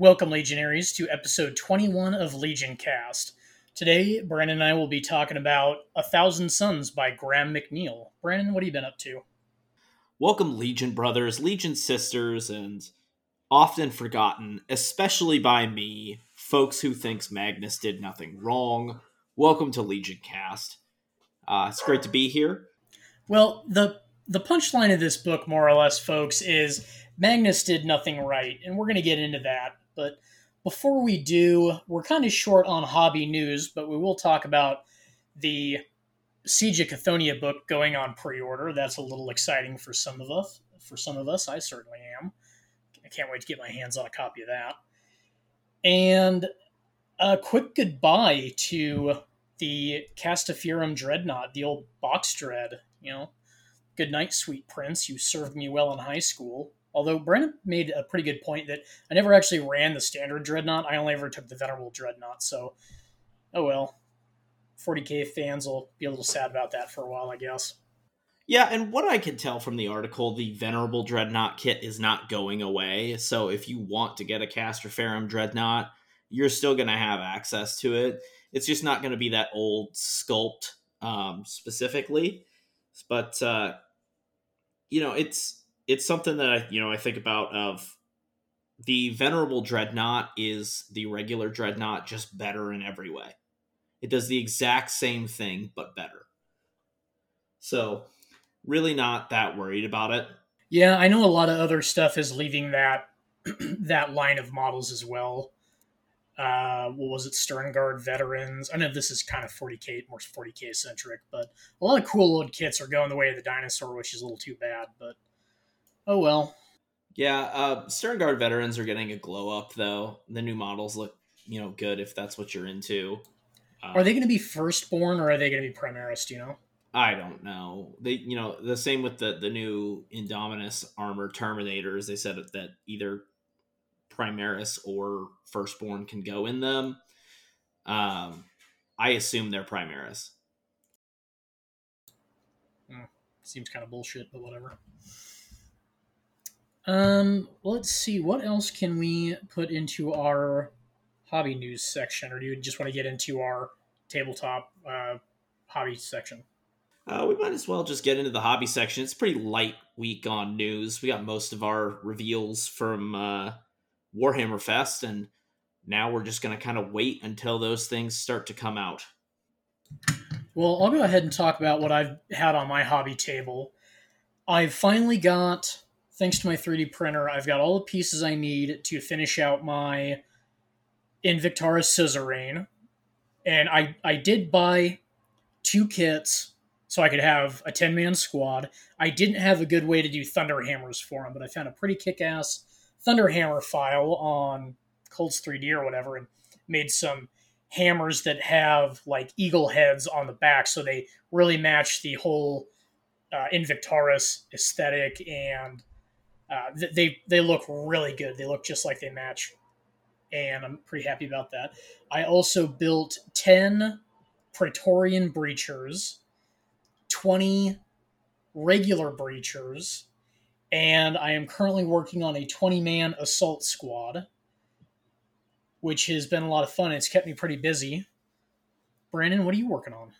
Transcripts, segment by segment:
Welcome, Legionaries, to episode 21 of Legion Cast. Today, Brandon and I will be talking about A Thousand Sons by Graham McNeill. Brandon, what have you been up to? Welcome, Legion brothers, Legion sisters, and often forgotten, especially by me, folks who thinks Magnus did nothing wrong. Welcome to Legion Cast. Uh, it's great to be here. Well, the the punchline of this book, more or less, folks, is Magnus did nothing right, and we're going to get into that. But before we do, we're kind of short on hobby news, but we will talk about the Siege of Cthonia book going on pre-order. That's a little exciting for some of us. For some of us, I certainly am. I can't wait to get my hands on a copy of that. And a quick goodbye to the Castraferrum Dreadnought, the old box dread. You know, good night, sweet prince. You served me well in high school. Although Brennan made a pretty good point that I never actually ran the standard dreadnought. I only ever took the venerable dreadnought. So, oh well. 40k fans will be a little sad about that for a while, I guess. Yeah, and what I can tell from the article, the Venerable Dreadnought kit is not going away. So if you want to get a Castraferrum Dreadnought, you're still going to have access to it. It's just not going to be that old sculpt um, specifically. But, uh, you know, it's it's something that I, you know, I think about of the Venerable Dreadnought is the regular Dreadnought, just better in every way. It does the exact same thing, but better. So, really not that worried about it. Yeah, I know a lot of other stuff is leaving that that line of models as well. Uh, what was it? Sternguard veterans. I know this is kind of 40k, more 40k centric, but a lot of cool old kits are going the way of the dinosaur, which is a little too bad. But oh well. Yeah, uh, Sternguard veterans are getting a glow up though. The new models look, you know, good if that's what you're into. Uh, are they going to be firstborn or are they going to be Primaris? Do you know? I don't know. They, you know, the same with the the new Indomitus armor Terminators. They said that either Primaris or Firstborn can go in them. Um, I assume they're Primaris. Hmm, seems kind of bullshit, but whatever. Um, let's see. What else can we put into our hobby news section, or do you just want to get into our tabletop uh, hobby section? Uh, we might as well just get into the hobby section. It's a pretty light week on news. We got most of our reveals from uh, Warhammer Fest, and now we're just going to kind of wait until those things start to come out. Well, I'll go ahead and talk about what I've had on my hobby table. I've finally got, thanks to my 3D printer, I've got all the pieces I need to finish out my Invictarus Suzerain. And I, I did buy two kits so I could have a 10 man squad. I didn't have a good way to do Thunder Hammers for them, but I found a pretty kick ass Thunder Hammer file on Cults 3D or whatever and made some hammers that have like eagle heads on the back. So they really match the whole uh, Invictarus aesthetic and uh, they, they look really good. They look just like they match. And I'm pretty happy about that. I also built 10 Praetorian Breachers 20 regular breachers, and I am currently working on a 20 man assault squad, which has been a lot of fun. It's kept me pretty busy. Brandon, what are you working on?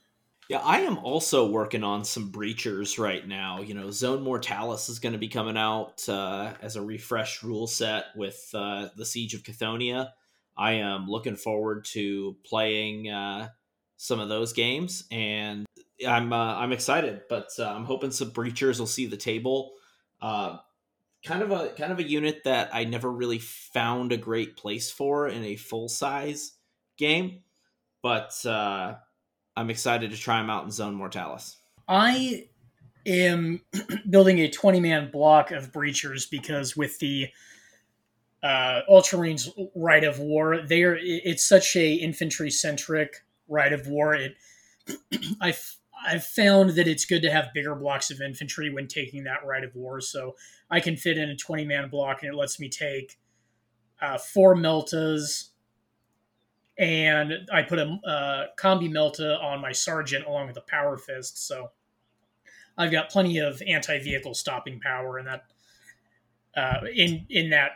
Yeah, I am also working on some breachers right now. You know, Zone Mortalis is going to be coming out uh, as a refresh rule set with uh, the Siege of Cthonia. I am looking forward to playing uh, some of those games, and I'm uh, I'm excited, but uh, I'm hoping some breachers will see the table. Uh, kind of a kind of a unit that I never really found a great place for in a full size game, but I'm excited to try them out in Zone Mortalis. I am building a 20 man block of breachers because with the uh, Ultramarines Rite of War, they are it's such a infantry centric Rite of War. It I I've found that it's good to have bigger blocks of infantry when taking that rite of war. So I can fit in a 20 man block and it lets me take uh, four Meltas. And I put a uh, combi Melta on my sergeant along with a power fist. So I've got plenty of anti vehicle stopping power in that uh, in in that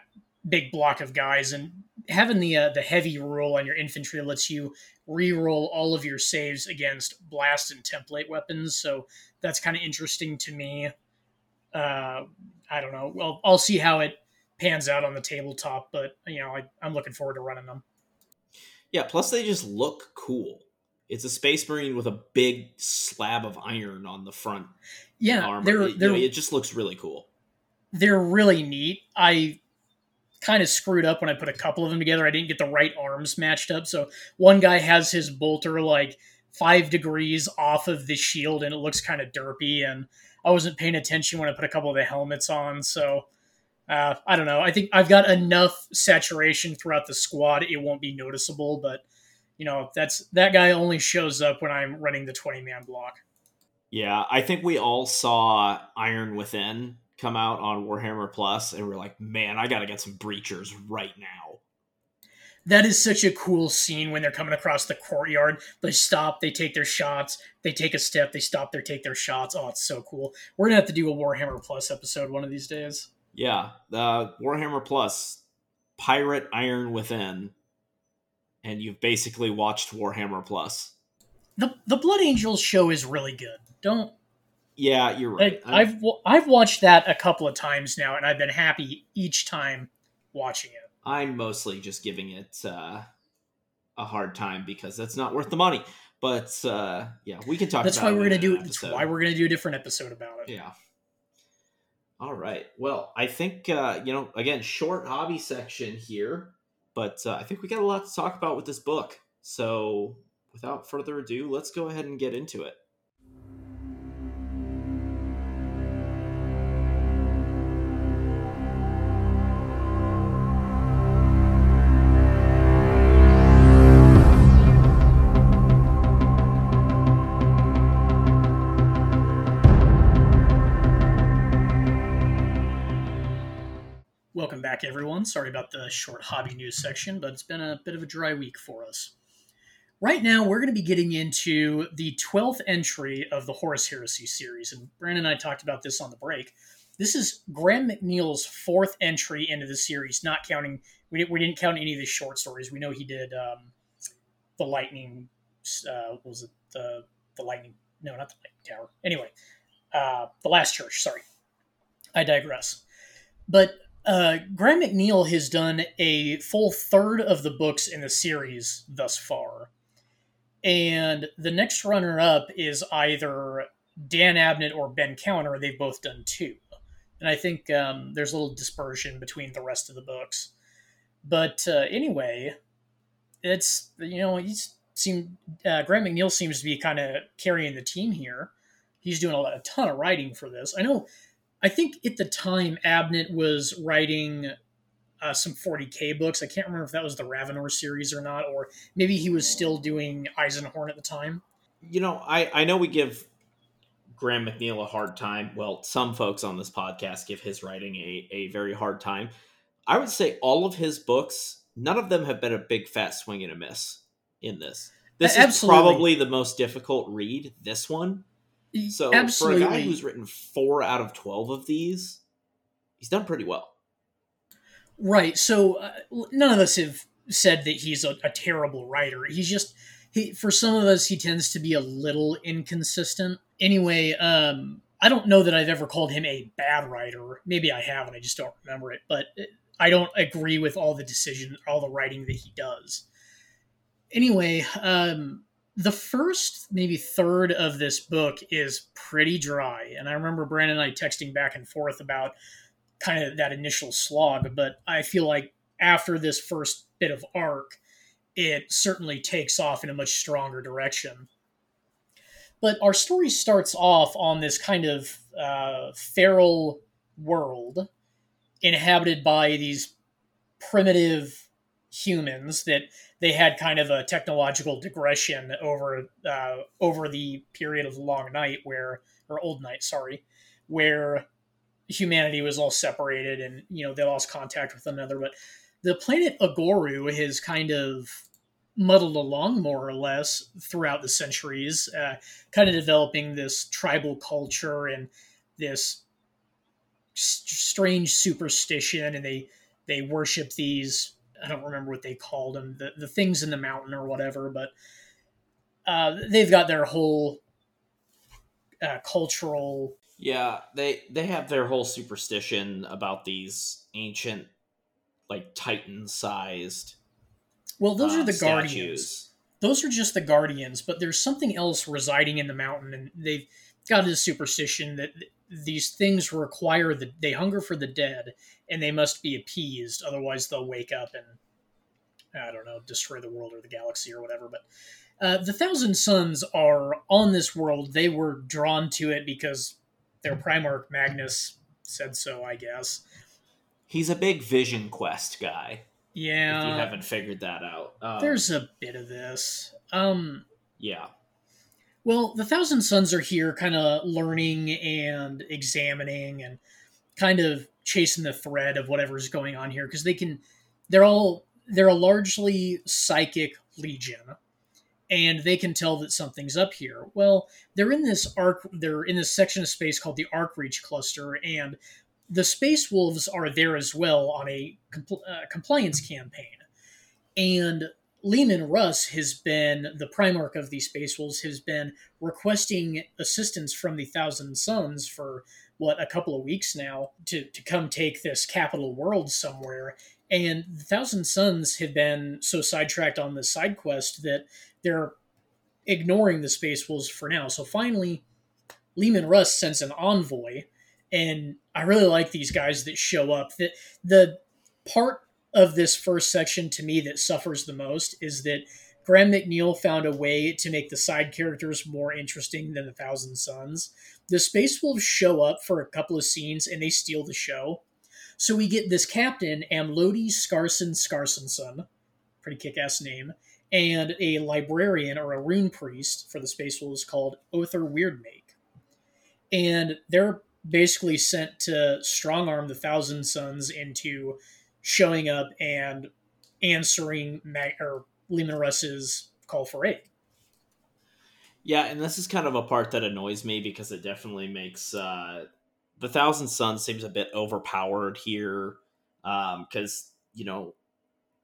big block of guys. And having the uh, the heavy rule on your infantry lets you re-roll all of your saves against blast and template weapons. So that's kind of interesting to me. Uh, I don't know. Well, I'll see how it pans out on the tabletop, but you know, I, I'm looking forward to running them. Yeah. Plus, they just look cool. It's a space marine with a big slab of iron on the front. Yeah, armor. they're, It- they're know, it just looks really cool. they're really neat. I kind of screwed up when I put a couple of them together. I didn't get the right arms matched up. So one guy has his bolter like five degrees off of the shield and it looks kind of derpy. And I wasn't paying attention when I put a couple of the helmets on. So uh, I don't know. I think I've got enough saturation throughout the squad. It won't be noticeable, but you know, that's that guy only shows up when I'm running the 20 man block. Yeah, I think we all saw Iron Within come out on Warhammer Plus, and we're like, man, I got to get some breachers right now. that is such a cool scene when they're coming across the courtyard. They stop, they take their shots, they take a step, they stop, they take their shots. Oh, it's so cool. We're gonna have to do a Warhammer Plus episode one of these days. Yeah, uh, Warhammer Plus, Pirate Iron Within, and you've basically watched Warhammer Plus. The the Blood Angels show is really good. Don't Yeah, you're right. like I've I've watched that a couple of times now, and I've been happy each time watching it. I'm mostly just giving it uh, a hard time because that's not worth the money. But uh, yeah, we can talk. That's about why we're gonna do. That's why we're gonna do a different episode about it. Yeah. All right. Well, I think uh, you know. Again, short hobby section here, but uh, I think we got a lot to talk about with this book. So, without further ado, let's go ahead and get into it. Back, everyone. Sorry about the short hobby news section, but it's been a bit of a dry week for us. Right now, we're going to be getting into the 12th entry of the Horus Heresy series, and Brandon and I talked about this on the break. This is Graham McNeill's fourth entry into the series, not counting, we, didn't- we didn't count any of the short stories. We know he did um, the Lightning, uh, was it the, the Lightning, no, not the Lightning Tower. Anyway, uh, the Last Church, sorry. I digress. But uh, Graham McNeill has done a full third of the books in the series thus far. And the next runner up is either Dan Abnett or Ben Counter. They've both done two. And I think um, there's a little dispersion between the rest of the books. But uh, anyway, it's, you know, he's seemed, uh, Graham McNeill seems to be kind of carrying the team here. He's doing a, lot, a ton of writing for this. I know I think at the time Abnett was writing uh, some 40k books. I can't remember if that was the Ravenor series or not, or maybe he was still doing Eisenhorn at the time. You know, I I know we give Graham McNeill a hard time. Well, some folks on this podcast give his writing a a very hard time. I would say all of his books, none of them have been a big fat swing and a miss in this. This is Absolutely. probably the most difficult read. This one. So Absolutely. for a guy who's written four out of twelve of these, he's done pretty well. Right. So uh, none of us have said that he's a, a terrible writer. He's just he for some of us he tends to be a little inconsistent. Anyway, um I don't know that I've ever called him a bad writer. Maybe I have and I just don't remember it, but I don't agree with all the decision all the writing that he does. Anyway, um the first maybe third of this book is pretty dry. And i remember brandon and i texting back and forth about kind of that initial slog but i feel like after this first bit of arc it certainly takes off in a much stronger direction. But our story starts off on this kind of uh, feral world inhabited by these primitive humans that they had kind of a technological digression over uh, over the period of long night where or old night sorry where humanity was all separated and you know they lost contact with another. But the planet Aghoru has kind of muddled along more or less throughout the centuries uh, kind of developing this tribal culture and this strange superstition and they they worship these I don't remember what they called them, the, the things in the mountain or whatever, but uh, they've got their whole uh, cultural. Yeah, they they have their whole superstition about these ancient, like titan sized. Well, those uh, are the statues. guardians. Those are just the guardians, but there's something else residing in the mountain, and they've got this superstition that th- these things require the they hunger for the dead, and they must be appeased, otherwise they'll wake up and I don't know destroy the world or the galaxy or whatever. But uh, the Thousand Sons are on this world. They were drawn to it because their Primarch Magnus said so, I guess. He's a big Vision Quest guy. Yeah, if you haven't figured that out, um, there's a bit of this. Um, yeah. Well, the Thousand Sons are here, kind of learning and examining, and kind of chasing the thread of whatever's going on here because they can. They're all they're a largely psychic legion, and they can tell that something's up here. Well, they're in this arc. They're in this section of space called the Arc Reach Cluster, and the Space Wolves are there as well on a compl- uh, compliance campaign, and Leman Russ has been the Primarch of the Space Wolves has been requesting assistance from the Thousand Sons for what a couple of weeks now to to come take this capital world somewhere. And the Thousand Sons have been so sidetracked on this side quest that they're ignoring the Space Wolves for now. So finally, Leman Russ sends an envoy, and I really like these guys that show up. That the part of this first section to me that suffers the most is that Graham McNeill found a way to make the side characters more interesting than the Thousand Sons. The Space Wolves show up for a couple of scenes and they steal the show. So we get this captain, Amlodhi Skarssen Skarssensson, pretty kick ass name, and a librarian or a rune priest for the Space Wolves called Ohthere Wyrdmake. And they're basically sent to strong arm the Thousand Sons into showing up and answering Mag- or Leman Russ's call for aid. Yeah, and this is kind of a part that annoys me because it definitely makes uh, the Thousand Sons seems a bit overpowered here. Because um, you know,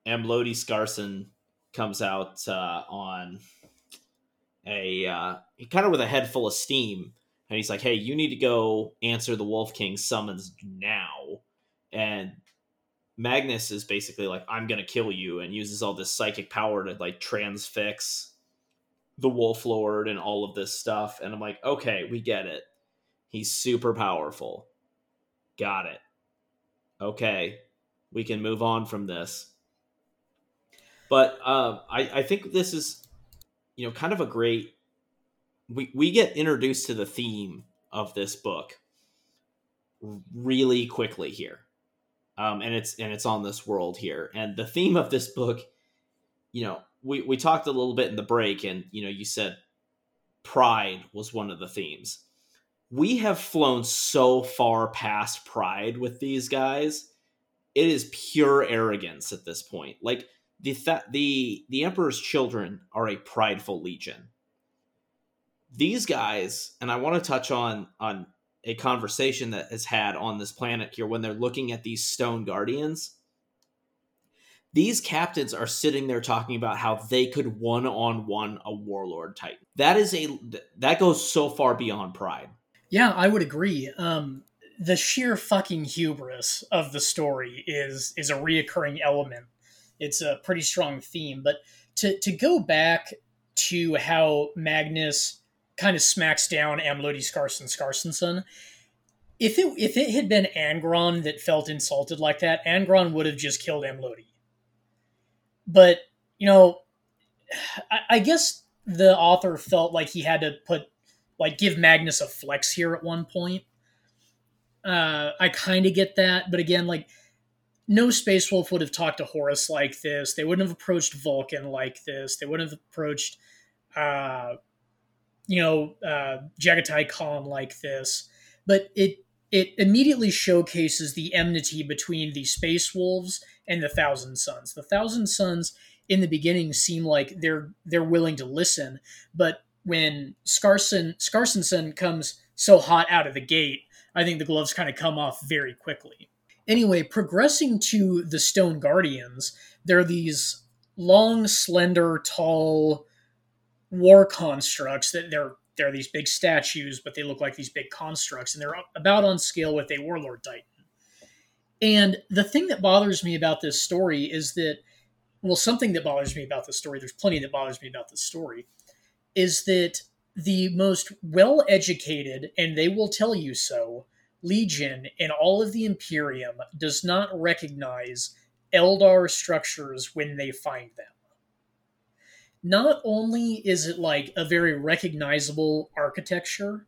Amlodhi Skarssen comes out uh, on a uh, kind of with a head full of steam, and he's like, "Hey, you need to go answer the Wolf King summons now." And Magnus is basically like, I'm gonna kill you, and uses all this psychic power to like transfix the Wolf Lord and all of this stuff. And I'm like, okay, we get it. He's super powerful. Got it. Okay, we can move on from this. But uh, I, I think this is, you know, kind of a great. We we get introduced to the theme of this book really quickly here um, and it's and it's on this world here. And the theme of this book, you know, we we talked a little bit in the break, and you know, you said pride was one of the themes. We have flown so far past pride with these guys. It is pure arrogance at this point. Like the th- the the emperor's children are a prideful legion. These guys, and I want to touch on on a conversation that is had on this planet here when they're looking at these stone guardians these captains are sitting there talking about how they could one-on-one a warlord titan. That is a that goes so far beyond pride. Yeah i would agree. Um the sheer fucking hubris of the story is is a reoccurring element. It's a pretty strong theme but to to go back to how magnus kind of smacks down Amlodhi Skarssen Skarssensson. If it if it had been Angron that felt insulted like that, Angron would have just killed Amlodhi. But you know, I, I guess the author felt like he had to put like give Magnus a flex here at one point. Uh, I kind of get that, but again, like no Space Wolf would have talked to Horus like this. They wouldn't have approached Vulcan like this. They wouldn't have approached uh, you know uh, Jaghatai Khan like this, but it it immediately showcases the enmity between the Space Wolves and the Thousand Sons. The Thousand Sons in the beginning seem like they're they're willing to listen, but when Skarssen Skarssensson comes so hot out of the gate, I think the gloves kind of come off very quickly. Anyway, progressing to the Stone Guardians, they're these long, slender, tall war constructs that they're they're these big statues, but they look like these big constructs, and they're about on scale with a warlord titan. And the thing that bothers me about this story is that, well, something that bothers me about this story, there's plenty that bothers me about this story, is that the most well educated, and they will tell you so, Legion in all of the Imperium does not recognize Eldar structures when they find them. Not only is it like a very recognizable architecture,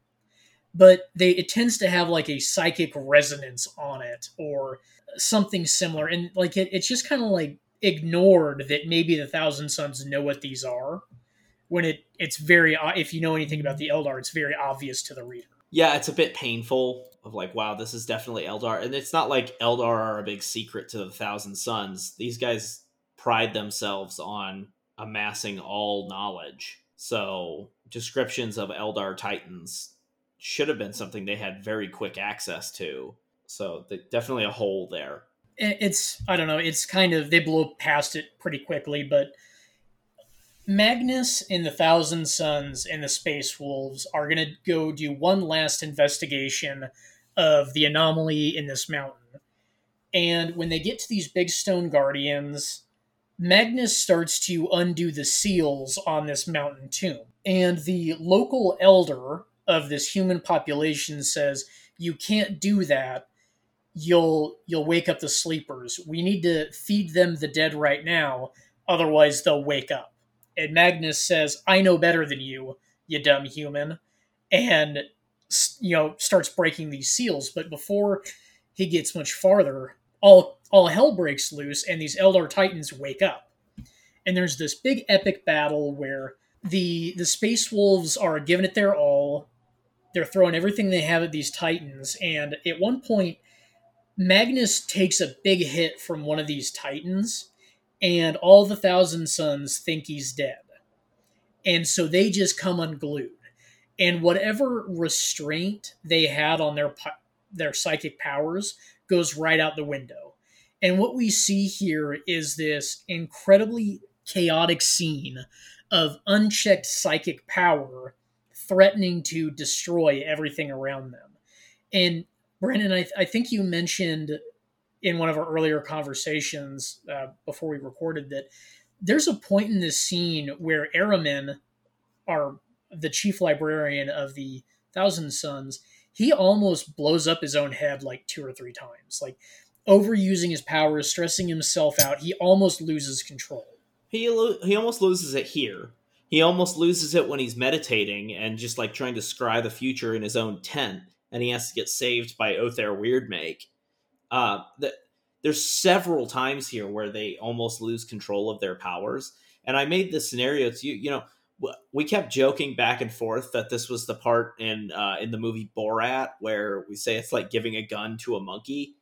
but they it tends to have like a psychic resonance on it or something similar. And like it, it's just kind of like ignored that maybe the thousand sons know what these are when it it's very if you know anything about the eldar it's very obvious to the reader. Yeah it's a bit painful of like wow this is definitely eldar. And it's not like eldar are a big secret to the thousand sons these guys pride themselves on amassing all knowledge so descriptions of eldar titans should have been something they had very quick access to. So the, definitely a hole there. It's I don't know. It's kind of they blow past it pretty quickly, but Magnus and the Thousand Sons and the Space Wolves are going to go do one last investigation of the anomaly in this mountain. And when they get to these big stone guardians, Magnus starts to undo the seals on this mountain tomb. And the local elder of this human population says you can't do that. You'll you'll wake up the sleepers. We need to feed them the dead right now. Otherwise they'll wake up. And magnus says i know better than you you dumb human. And you know starts breaking these seals. But before he gets much farther all all hell breaks loose and these eldar titans wake up. And there's this big epic battle where the the space wolves are giving it their all. They're throwing everything they have at these titans. And at one point magnus takes a big hit from one of these titans and all the thousand sons think he's dead. And so they just come unglued. And whatever restraint they had on their their psychic powers goes right out the window and what we see here is this incredibly chaotic scene of unchecked psychic power threatening to destroy everything around them. And Brandon, I, I think you mentioned in one of our earlier conversations uh, before we recorded that there's a point in this scene where Ahriman, our the chief librarian of the Thousand Sons, he almost blows up his own head like two or three times, like overusing his powers, stressing himself out. He almost loses control. He lo- he almost loses it here he almost loses it when he's meditating and just like trying to scry the future in his own tent and he has to get saved by Ohthere Wyrdmake. Uh, the, there's several times here where they almost lose control of their powers. And I made this scenario to you, you know, we kept joking back and forth that this was the part in uh, in the movie Borat where we say it's like giving a gun to a monkey,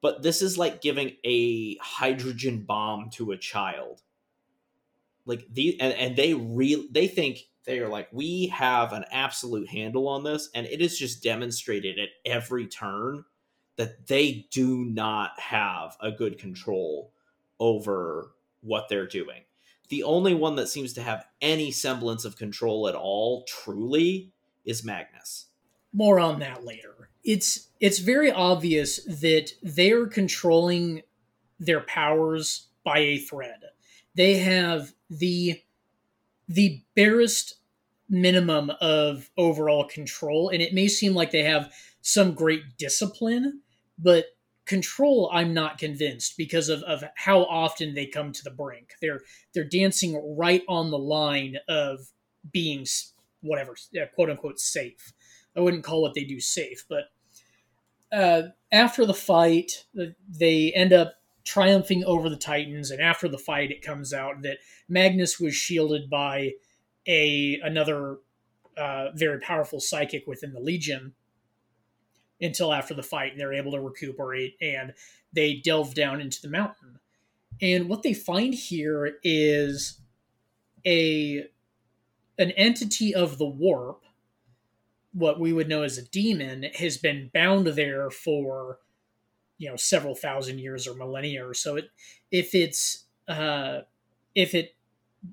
but this is like giving a hydrogen bomb to a child. Like the and, and they real they think they are like we have an absolute handle on this and it is just demonstrated at every turn that they do not have a good control over what they're doing the only one that seems to have any semblance of control at all truly is magnus. More on that later. It's it's very obvious that they're controlling their powers by a thread. They have the the barest minimum of overall control and it may seem like they have some great discipline but control i'm not convinced because of, of how often they come to the brink. They're they're dancing right on the line of being whatever quote unquote safe. I wouldn't call what they do safe but uh, after the fight they end up triumphing over the Titans, and after the fight, it comes out that Magnus was shielded by a another uh, very powerful psychic within the Legion until after the fight, and they're able to recuperate and they delve down into the mountain. And what they find here is a an entity of the warp, what we would know as a demon, has been bound there for you know several thousand years or millennia or so it if it's uh, if it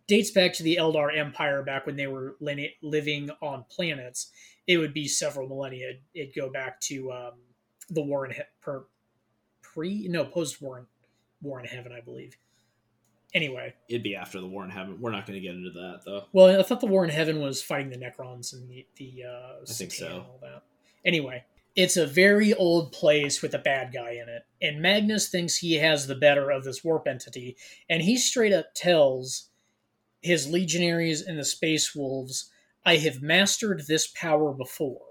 dates back to the Eldar Empire back when they were li- living on planets, it would be several millennia. It'd, go back to um, the War in he- pre no post War in War in Heaven, I believe. Anyway, It'd be after the War in Heaven. We're not going to get into that though. well, I thought the War in Heaven was fighting the Necrons and the the uh, I think so. and all that. Anyway, it's a very old place with a bad guy in it, and Magnus thinks he has the better of this warp entity, and he straight up tells his legionaries and the Space Wolves, "I have mastered this power before."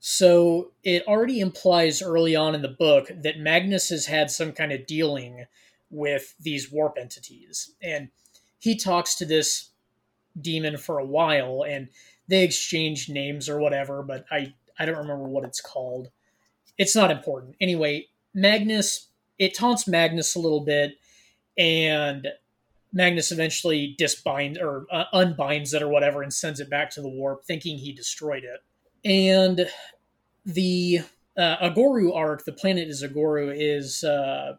So it already implies early on in the book that Magnus has had some kind of dealing with these warp entities. And he talks to this demon for a while and they exchange names or whatever, but I, I don't remember what it's called. It's not important. Anyway, Magnus, it taunts Magnus a little bit, and Magnus eventually disbinds or uh, unbinds it or whatever and sends it back to the warp, thinking he destroyed it. And the uh, Aghoru arc, the planet is Aghoru, is uh,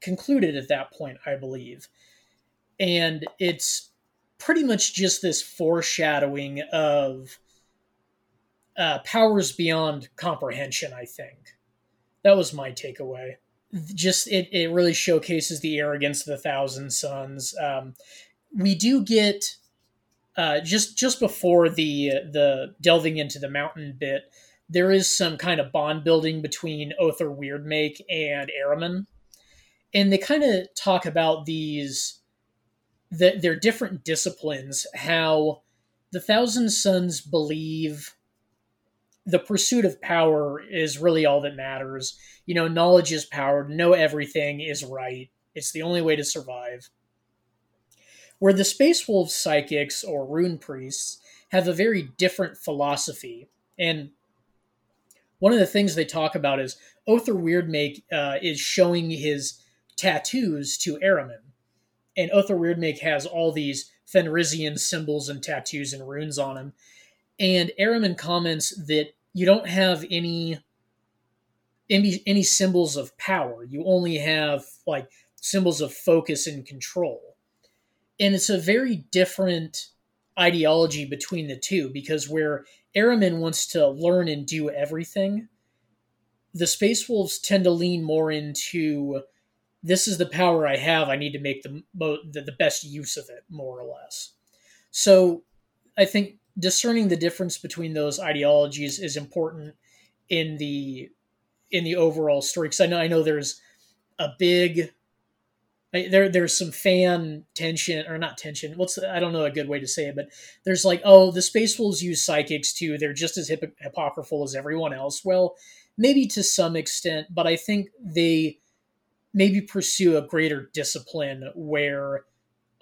concluded at that point, I believe. And it's pretty much just this foreshadowing of uh, powers beyond comprehension, I think. That was my takeaway. Just it, it really showcases the arrogance of the Thousand Sons. Um, we do get uh, just just before the the delving into the mountain bit, there is some kind of bond building between Ohthere Wyrdmake and Ahriman, and they kind of talk about these the, their different disciplines. How the Thousand Sons believe the pursuit of power is really all that matters. You know, knowledge is power. Know everything is right. It's the only way to survive. Where the Space Wolves psychics or rune priests have a very different philosophy. And one of the things they talk about is Ohthere Wyrdmake uh, is showing his tattoos to Ahriman. And Ohthere Wyrdmake has all these Fenrisian symbols and tattoos and runes on him. And Ahriman comments that you don't have any, any any symbols of power. You only have like symbols of focus and control. And it's a very different ideology between the two because where Ahriman wants to learn and do everything, the Space Wolves tend to lean more into this is the power I have. I need to make the mo- the, the best use of it, more or less. So, I think discerning the difference between those ideologies is important in the in the overall story. Because I know I know there's a big there there's some fan tension or not tension. What's I don't know a good way to say it, but there's like oh the Space Wolves use psychics too. They're just as hypocritical as everyone else. Well, maybe to some extent, but I think they maybe pursue a greater discipline where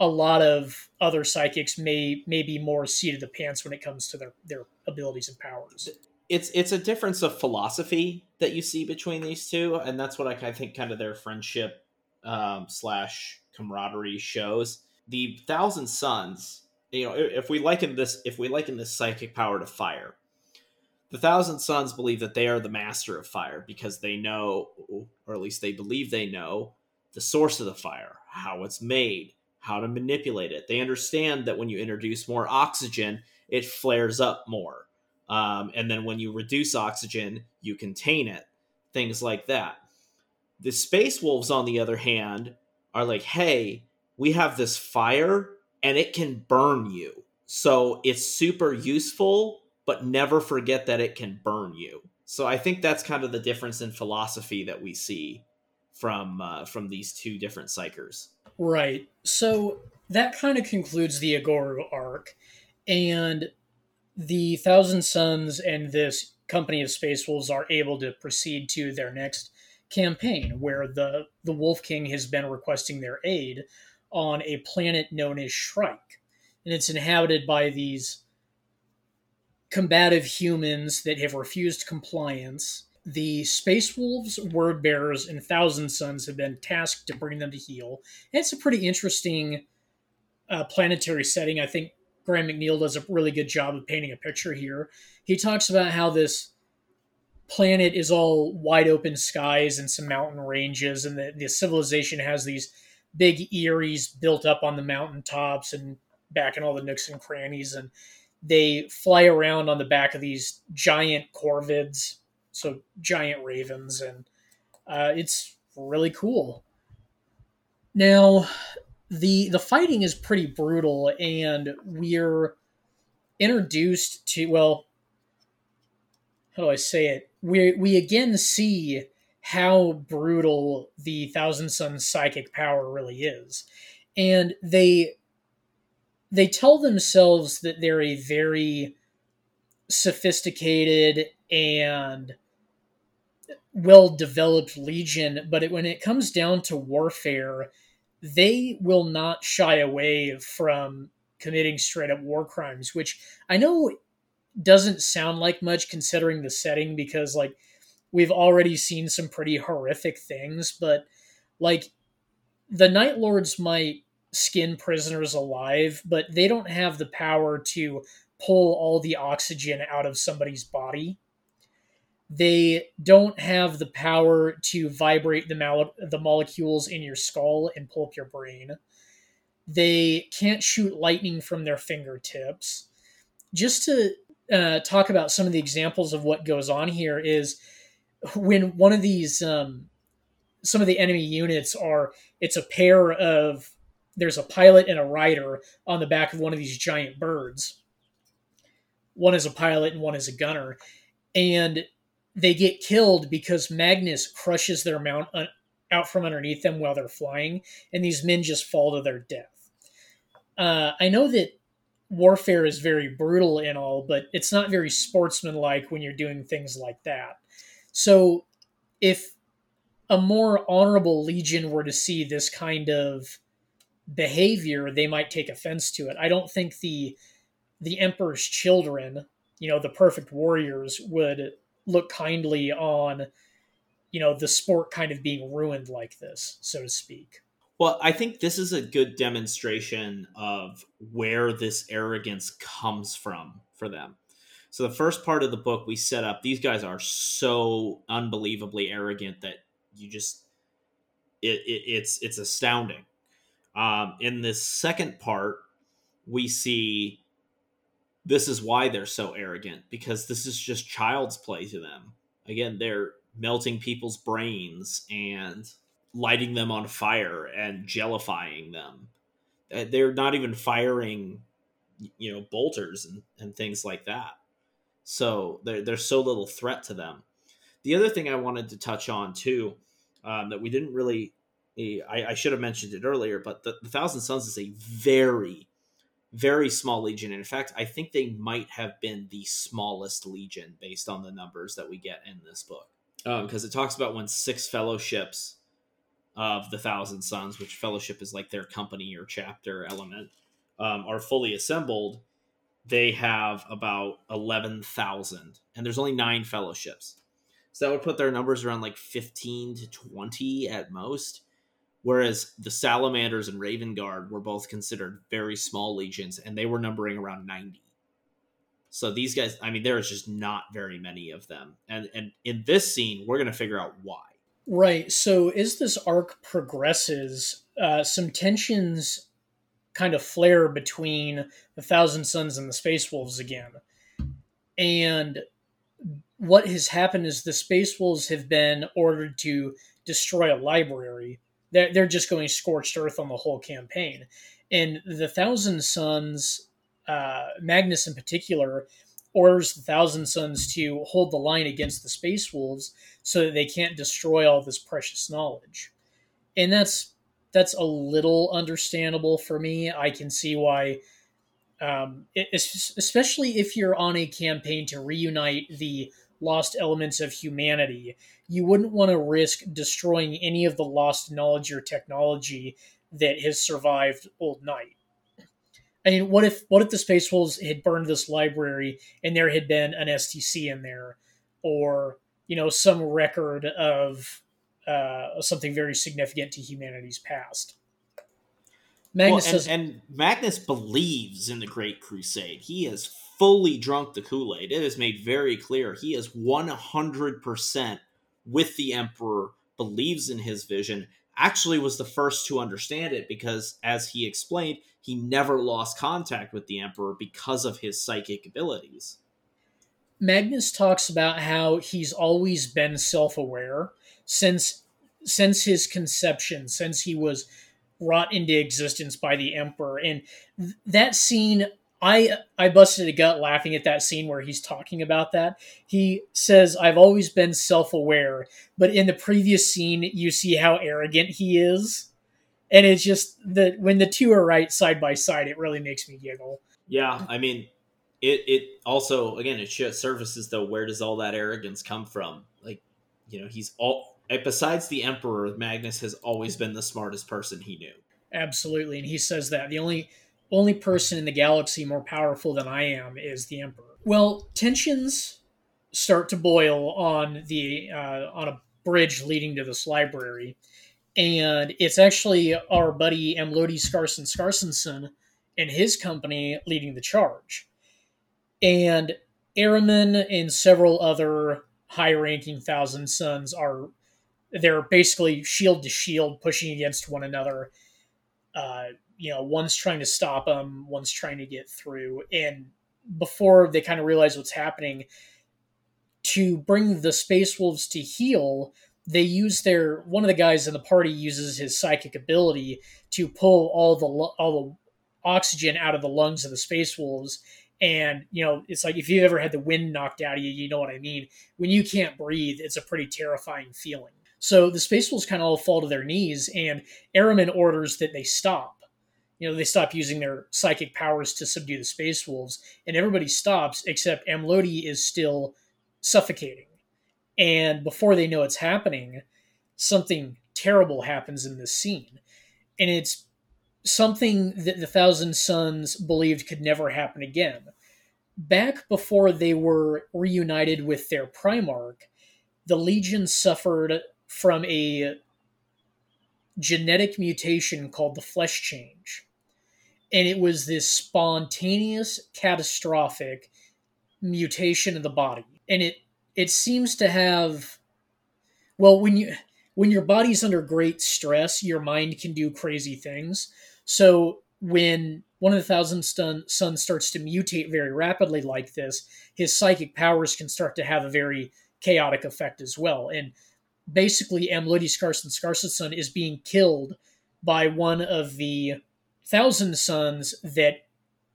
a lot of other psychics may may be more seat of the pants when it comes to their their abilities and powers. It's it's a difference of philosophy that you see between these two, and that's what I, I think kind of their friendship um, slash camaraderie shows. The Thousand Sons, you know, if we liken this, if we liken this psychic power to fire, the Thousand Sons believe that they are the master of fire because they know, or at least they believe they know, the source of the fire, how it's made, how to manipulate it. They understand that when you introduce more oxygen, it flares up more. Um, and then when you reduce oxygen, you contain it. Things like that. The Space Wolves, on the other hand, are like, hey, we have this fire and it can burn you. So it's super useful, but never forget that it can burn you. So I think that's kind of the difference in philosophy that we see from uh, from these two different psykers. Right. So that kind of concludes the Aghoru arc, and the Thousand Sons and this company of Space Wolves are able to proceed to their next campaign, where the the Wolf King has been requesting their aid on a planet known as Shrike, and it's inhabited by these combative humans that have refused compliance. The Space Wolves, Word Bearers, and Thousand Sons have been tasked to bring them to heel. And it's a pretty interesting uh, planetary setting. I think Graham McNeill does a really good job of painting a picture here. He talks about how this planet is all wide open skies and some mountain ranges, and the, the civilization has these big eyries built up on the mountaintops and back in all the nooks and crannies, and they fly around on the back of these giant corvids, so giant ravens, and uh, it's really cool. Now, the the fighting is pretty brutal, and we're introduced to well, how do I say it? We we again see how brutal the Thousand Sons psychic power really is, and they they tell themselves that they're a very sophisticated and well developed legion, but it, when it comes down to warfare, they will not shy away from committing straight up war crimes, which I know doesn't sound like much considering the setting because like we've already seen some pretty horrific things, but like the Night Lords might skin prisoners alive, but they don't have the power to pull all the oxygen out of somebody's body. They don't have the power to vibrate the, mal- the molecules in your skull and pull up your brain. They can't shoot lightning from their fingertips. Just to uh, talk about some of the examples of what goes on here is when one of these um, some of the enemy units are it's a pair of there's a pilot and a rider on the back of one of these giant birds one is a pilot and one is a gunner and they get killed because magnus crushes their mount out from underneath them while they're flying and these men just fall to their death uh, i know that warfare is very brutal and all but it's not very sportsmanlike when you're doing things like that so if a more honorable legion were to see this kind of behavior, they might take offense to it. I don't think the the emperor's children, you know, the perfect warriors would look kindly on you know the sport kind of being ruined like this, so to speak. Well, I think this is a good demonstration of where this arrogance comes from for them. So the first part of the book we set up, these guys are so unbelievably arrogant that you just it, it it's it's astounding. Um, in this second part, we see this is why they're so arrogant because this is just child's play to them. Again, they're melting people's brains and lighting them on fire and jellifying them. Uh, they're not even firing, you know, bolters and, and things like that. So there's so little threat to them. The other thing I wanted to touch on too, um, that we didn't really, eh, I, I, should have mentioned it earlier, but the, the Thousand Sons is a very, very small legion. In fact, I think they might have been the smallest legion based on the numbers that we get in this book. Because um, it talks about when six fellowships of the Thousand Sons, which fellowship is like their company or chapter element, um, are fully assembled they have about 11,000 and there's only nine fellowships. So that would put their numbers around like 15 to 20 at most. Whereas the Salamanders and Raven Guard were both considered very small legions and they were numbering around 90. So these guys, I mean, there is just not very many of them. And and in this scene, we're going to figure out why. Right. So as this arc progresses, uh, some tensions kind of flare between the Thousand Sons and the Space Wolves again. And what has happened is the Space Wolves have been ordered to destroy a library. They're, they're just going scorched earth on the whole campaign. And the Thousand Sons, uh, Magnus in particular, orders the Thousand Sons to hold the line against the Space Wolves so that they can't destroy all this precious knowledge. And that's that's a little understandable for me. I can see why, um, especially if you're on a campaign to reunite the lost elements of humanity, you wouldn't want to risk destroying any of the lost knowledge or technology that has survived Old Night. I mean, what if what if the Space Wolves had burned this library and there had been an STC in there, or you know some record of uh, something very significant to humanity's past. Magnus well, and, and Magnus believes in the Great Crusade. He is fully drunk the Kool Aid. It is made very clear he is 100% with the Emperor, believes in his vision, actually was the first to understand it because, as he explained, he never lost contact with the Emperor because of his psychic abilities. Magnus talks about how he's always been self-aware since since his conception, since he was brought into existence by the emperor and th- that scene I I busted a gut laughing at that scene where he's talking about that. He says, "I've always been self-aware," but in the previous scene, you see how arrogant he is, and it's just that when the two are right side by side, it really makes me giggle. Yeah, I mean, it it also again it services though. Where does all that arrogance come from? Like, you know, he's all eh, besides the emperor. Magnus has always been the smartest person he knew. Absolutely, and he says that the only only person in the galaxy more powerful than I am is the Emperor. Well, tensions start to boil on the uh, on a bridge leading to this library, and it's actually our buddy Amlodhi Skarssen Skarssensson and his company leading the charge. And Ahriman and several other high-ranking Thousand Sons are they're basically shield to shield pushing against one another. Uh, you know, one's trying to stop them, one's trying to get through. And before they kind of realize what's happening, to bring the Space Wolves to heal, they use their one of the guys in the party uses his psychic ability to pull all the all the oxygen out of the lungs of the Space Wolves. And you know, it's like if you've ever had the wind knocked out of you, you know what I mean. When you can't breathe, it's a pretty terrifying feeling. So the Space Wolves kind of all fall to their knees, and Ahriman orders that they stop you know, they stop using their psychic powers to subdue the space wolves, and everybody stops except Amlodhi is still suffocating. And before they know it's happening, something terrible happens in this scene. And it's something that the Thousand Sons believed could never happen again. Back before they were reunited with their Primarch, the Legion suffered from a genetic mutation called the flesh change. And it was this spontaneous, catastrophic mutation of the body. And it it seems to have well when you when your body's under great stress, your mind can do crazy things. So when one of the thousand stun, sons starts to mutate very rapidly like this, his psychic powers can start to have a very chaotic effect as well. And basically Amlodhi Skarssen Skarsson is being killed by one of the thousand sons that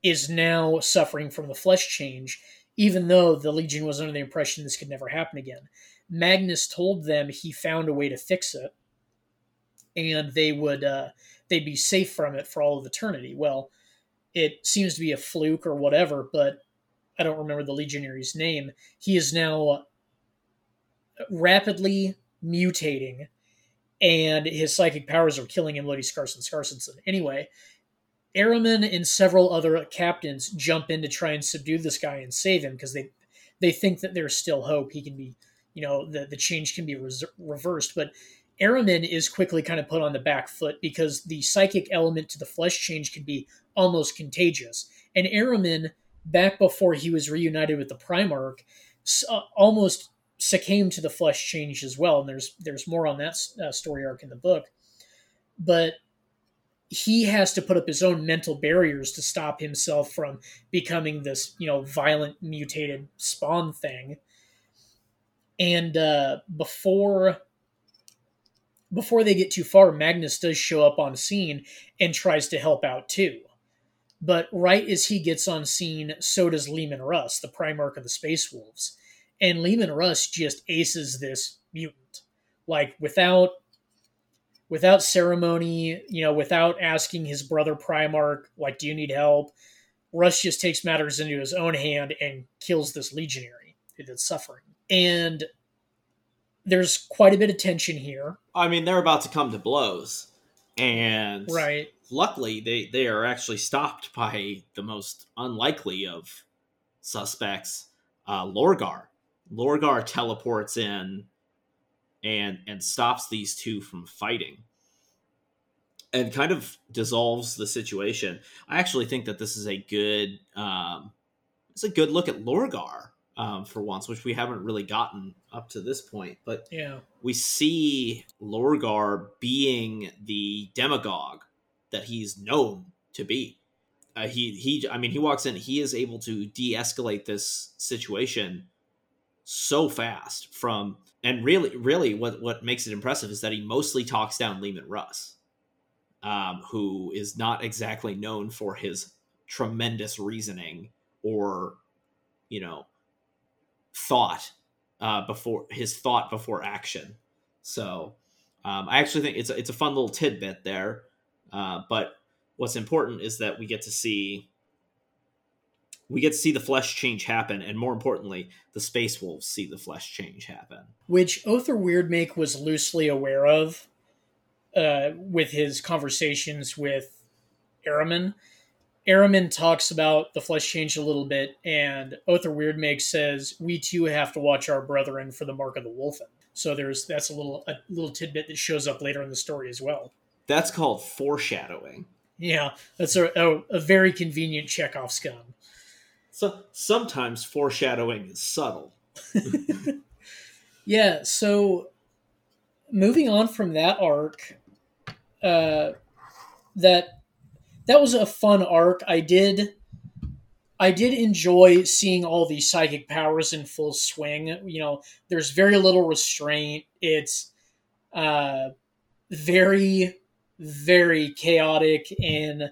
is now suffering from the flesh change, even though the Legion was under the impression this could never happen again. Magnus told them he found a way to fix it, and they would uh, they'd be safe from it for all of eternity. Well, it seems to be a fluke or whatever, but I don't remember the legionary's name. He is now rapidly mutating, and his psychic powers are killing him, Lodi Skarssen Skarssensson. Anyway, Ahriman and several other captains jump in to try and subdue this guy and save him because they they think that there's still hope. He can be, you know, the the change can be reversed, but. Ahriman is quickly kind of put on the back foot because the psychic element to the flesh change can be almost contagious. And Ahriman, back before he was reunited with the Primarch, uh, almost succumbed to the flesh change as well. And there's there's more on that uh, story arc in the book, but he has to put up his own mental barriers to stop himself from becoming this you know violent mutated spawn thing. And uh, before before they get too far, Magnus does show up on scene and tries to help out too. But right as he gets on scene, so does Leman Russ, the Primarch of the Space Wolves and Leman Russ just aces this mutant, like without without ceremony, you know, without asking his brother Primarch, like, do you need help? Russ just takes matters into his own hand and kills this legionary that's suffering. And there's quite a bit of tension here. I mean, they're about to come to blows. And right. luckily they, they are actually stopped by the most unlikely of suspects, uh, Lorgar Lorgar teleports in and and stops these two from fighting and kind of dissolves the situation. I actually think that this is a good um, it's a good look at Lorgar um, for once, which we haven't really gotten up to this point. But Yeah. we see Lorgar being the demagogue that he's known to be. Uh, he he, I mean, he walks in. He is able to de-escalate this situation so fast from, and really, really, what what makes it impressive is that he mostly talks down Leman Russ, um, who is not exactly known for his tremendous reasoning or, you know, thought uh, before his thought before action. So um, I actually think it's a, it's a fun little tidbit there. Uh, but what's important is that we get to see we get to see the flesh change happen, and more importantly, the space wolves see the flesh change happen. which Ohthere Wyrdmake was loosely aware of uh, with his conversations with Ahriman. Ahriman talks about the flesh change a little bit, and Ohthere Wyrdmake says we too have to watch our brethren for the mark of the wolfen. So there's that's a little a little tidbit that shows up later in the story as well. That's called foreshadowing. Yeah, that's a, a, a very convenient Chekhov's gun. So sometimes foreshadowing is subtle. Yeah, so moving on from that arc, uh, that that was a fun arc. I did I did enjoy seeing all these psychic powers in full swing. You know, there's very little restraint. It's uh, very very chaotic and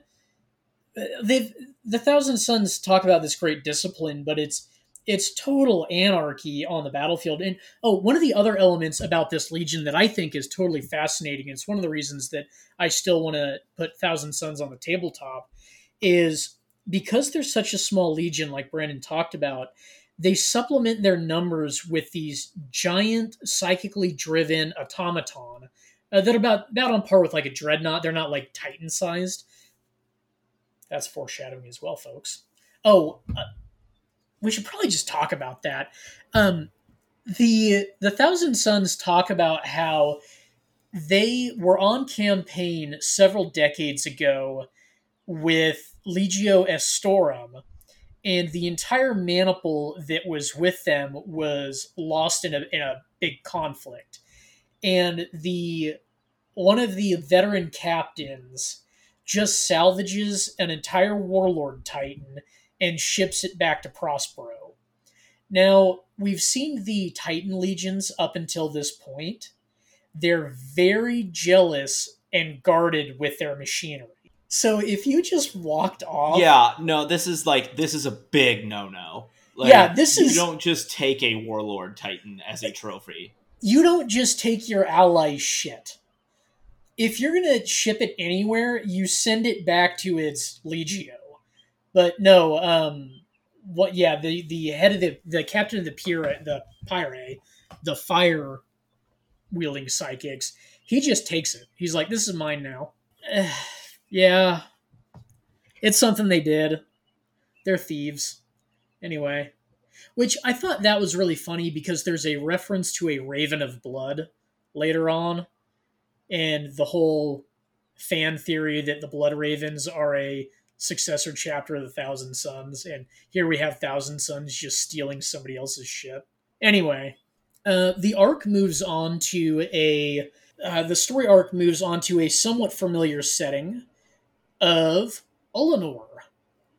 they've the Thousand Sons talk about this great discipline, but it's it's total anarchy on the battlefield. And oh, one of the other elements about this legion that I think is totally fascinating, it's one of the reasons that I still want to put Thousand Sons on the tabletop, is because they're such a small legion, like Brandon talked about, they supplement their numbers with these giant psychically driven automaton uh, that are about about on par with like a dreadnought. They're not like Titan sized. That's foreshadowing as well, folks. Oh, uh, we should probably just talk about that. Um, the the Thousand Sons talk about how they were on campaign several decades ago with Legio Estorum, and the entire maniple that was with them was lost in a in a big conflict. And the one of the veteran captains just salvages an entire warlord titan and ships it back to Prospero. Now, we've seen the Titan legions up until this point. They're very jealous and guarded with their machinery. So if you just walked off, Yeah, no, this is like this is a big no no. Like, Yeah, this is. you don't just take a warlord titan as a trophy. you don't just take your ally's shit. If you're gonna ship it anywhere, you send it back to its legio. But no, um, what? Yeah, the the head of the the captain of the pyre, the pyre, the fire wielding psychics. He just takes it. He's like, "This is mine now." yeah, it's something they did. They're thieves, anyway. Which I thought that was really funny because there's a reference to a Raven of Blood later on, and the whole fan theory that the Blood Ravens are a successor chapter of the Thousand Sons, and here we have Thousand Sons just stealing somebody else's ship. Anyway, uh, the arc moves on to a uh, the story arc moves on to a somewhat familiar setting of Ulanor,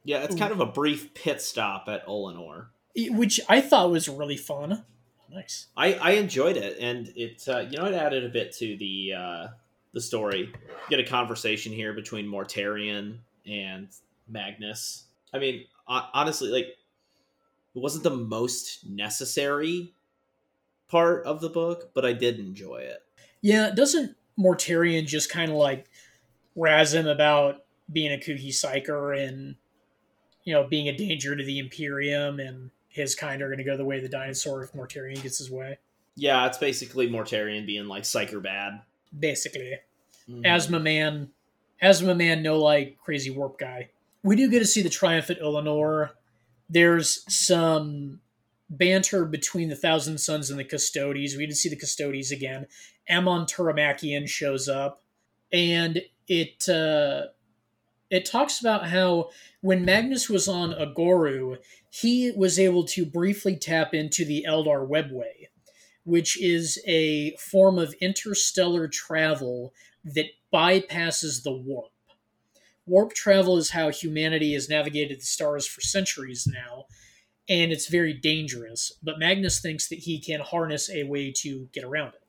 Yeah, it's kind of a brief pit stop at Ulanor. which I thought was really fun. Nice. I, I enjoyed it, and it uh, you know it added a bit to the uh, the story. You get a conversation here between Mortarion and Magnus. I mean, honestly, like it wasn't the most necessary part of the book, but I did enjoy it. Yeah, doesn't Mortarion just kind of like razz him about being a kooky psyker and you know being a danger to the Imperium and his kind are going to go the way of the dinosaur if Mortarion gets his way. Yeah, it's basically Mortarion being like psyker bad. Basically, Mhm. Asthma Man, Asthma Man, no like crazy warp guy. We do get to see the triumph at Ulanor. There's some banter between the Thousand Sons and the Custodes. We get to see the Custodes again. Amon Tauromachian shows up, and it uh, it talks about how when Magnus was on Aghoru, he was able to briefly tap into the Eldar Webway, which is a form of interstellar travel that bypasses the warp. Warp travel is how humanity has navigated the stars for centuries now, and it's very dangerous. But Magnus thinks that he can harness a way to get around it.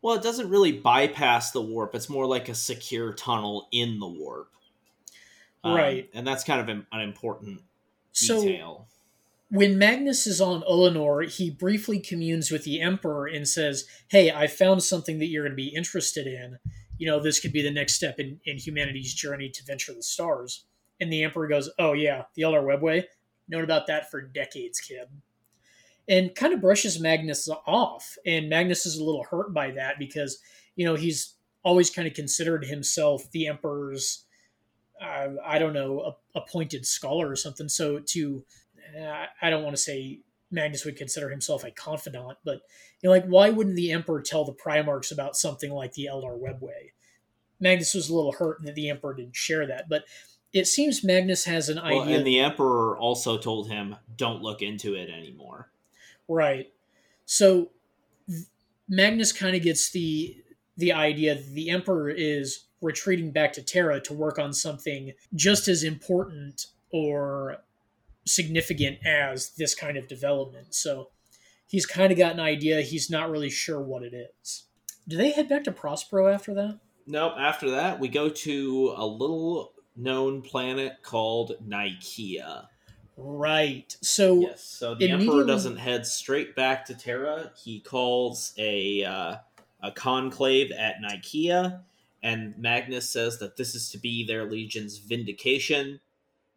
Well, it doesn't really bypass the warp. It's more like a secure tunnel in the warp. Um, right. And that's kind of an, an important So detail. when Magnus is on Ulanor, he briefly communes with the Emperor and says, Hey, I found something that you're going to be interested in. You know, this could be the next step in, in humanity's journey to venture the stars. And the Emperor goes, Oh, yeah, the Eldar Webway? Known about that for decades, kid. And kind of brushes Magnus off. And Magnus is a little hurt by that because, you know, he's always kind of considered himself the Emperor's, uh, I don't know, a, appointed scholar or something. So to uh, I don't want to say Magnus would consider himself a confidant, but you know, like why wouldn't the Emperor tell the Primarchs about something like the Eldar Webway? Magnus was a little hurt that the Emperor didn't share that, but it seems Magnus has an Well, idea. and the Emperor also told him, don't look into it anymore. Right. So Magnus kind of gets the the idea that the Emperor is retreating back to Terra to work on something just as important or significant as this kind of development. So he's kind of got an idea. He's not really sure what it is. Do they head back to Prospero after that? Nope. After that, we go to a little known planet called Nikaea. Right. So Yes. So the Immediately- Emperor doesn't head straight back to Terra. He calls a uh, a conclave at Nikaea, and Magnus says that this is to be their legion's vindication,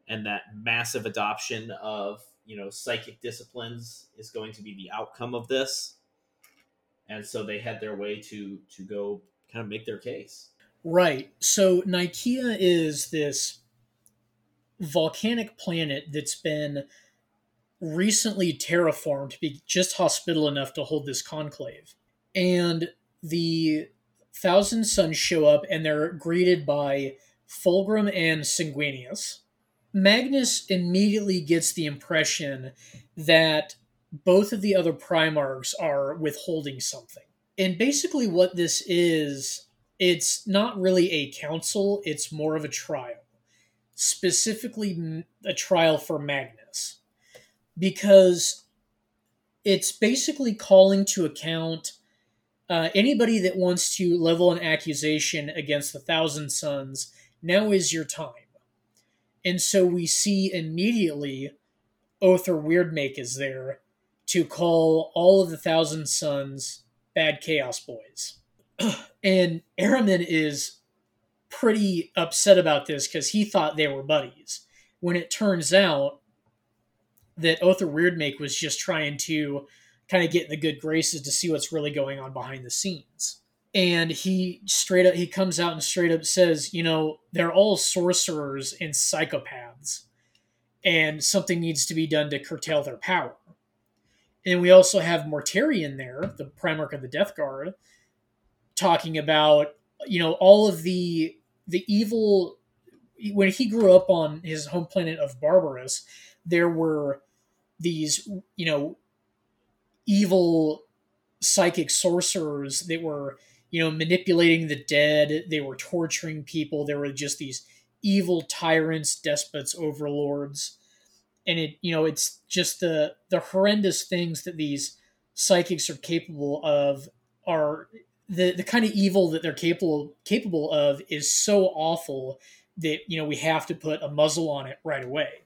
and that massive adoption of you know psychic disciplines is going to be the outcome of this. And so they head their way to to go kind of make their case. Right. So Nikaea is this volcanic planet that's been recently terraformed to be just hospitable enough to hold this conclave. And the Thousand Sons show up and they're greeted by Fulgrim and Sanguinius. Magnus immediately gets the impression that both of the other Primarchs are withholding something. And basically, what this is it's not really a council, it's more of a trial. Specifically, a trial for Magnus. Because it's basically calling to account uh, anybody that wants to level an accusation against the Thousand Sons. Now is your time. And so we see immediately Ohthere Wyrdmake is there to call all of the Thousand Sons bad Chaos Boys. and Ahriman is pretty upset about this because he thought they were buddies. When it turns out that Ohthere Wyrdmake was just trying to kind of get in the good graces to see what's really going on behind the scenes. And he straight up he comes out and straight up says, you know, they're all sorcerers and psychopaths, and something needs to be done to curtail their power. And we also have Mortarion there, the Primarch of the Death Guard, talking about you know all of the the evil when he grew up on his home planet of Barbarus, there were these you know evil psychic sorcerers that were you know manipulating the dead they were torturing people there were just these evil tyrants despots overlords and it you know it's just the the horrendous things that these psychics are capable of are the the kind of evil that they're capable capable of is so awful that you know we have to put a muzzle on it right away.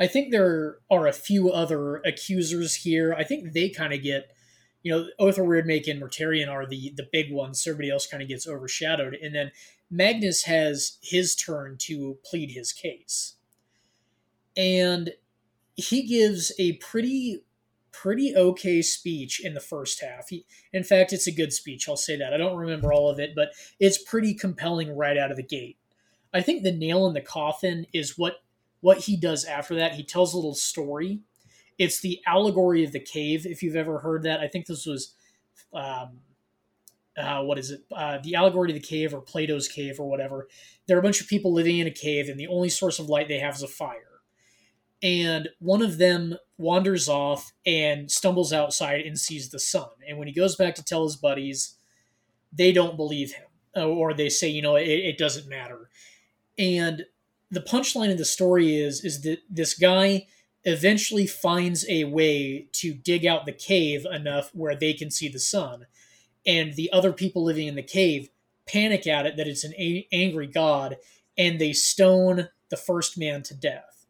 I think there are a few other accusers here. I think they kind of get, you know, Ohthere Wyrdmake and Mortarion are the the big ones. Everybody else kind of gets overshadowed, and then Magnus has his turn to plead his case, and he gives a pretty pretty okay speech in the first half. He, in fact, it's a good speech. I'll say that. I don't remember all of it, but it's pretty compelling right out of the gate. I think the nail in the coffin is what what he does after that. He tells a little story. It's the allegory of the cave. If you've ever heard that, I think this was um, uh, what is it? Uh, the allegory of the cave or Plato's cave or whatever. There are a bunch of people living in a cave, and the only source of light they have is a fire. And one of them wanders off and stumbles outside and sees the sun. And when he goes back to tell his buddies, they don't believe him, uh, or they say, you know, it, it doesn't matter. And the punchline of the story is is that this guy eventually finds a way to dig out the cave enough where they can see the sun. And the other people living in the cave panic at it that it's an a- angry god and they stone the first man to death.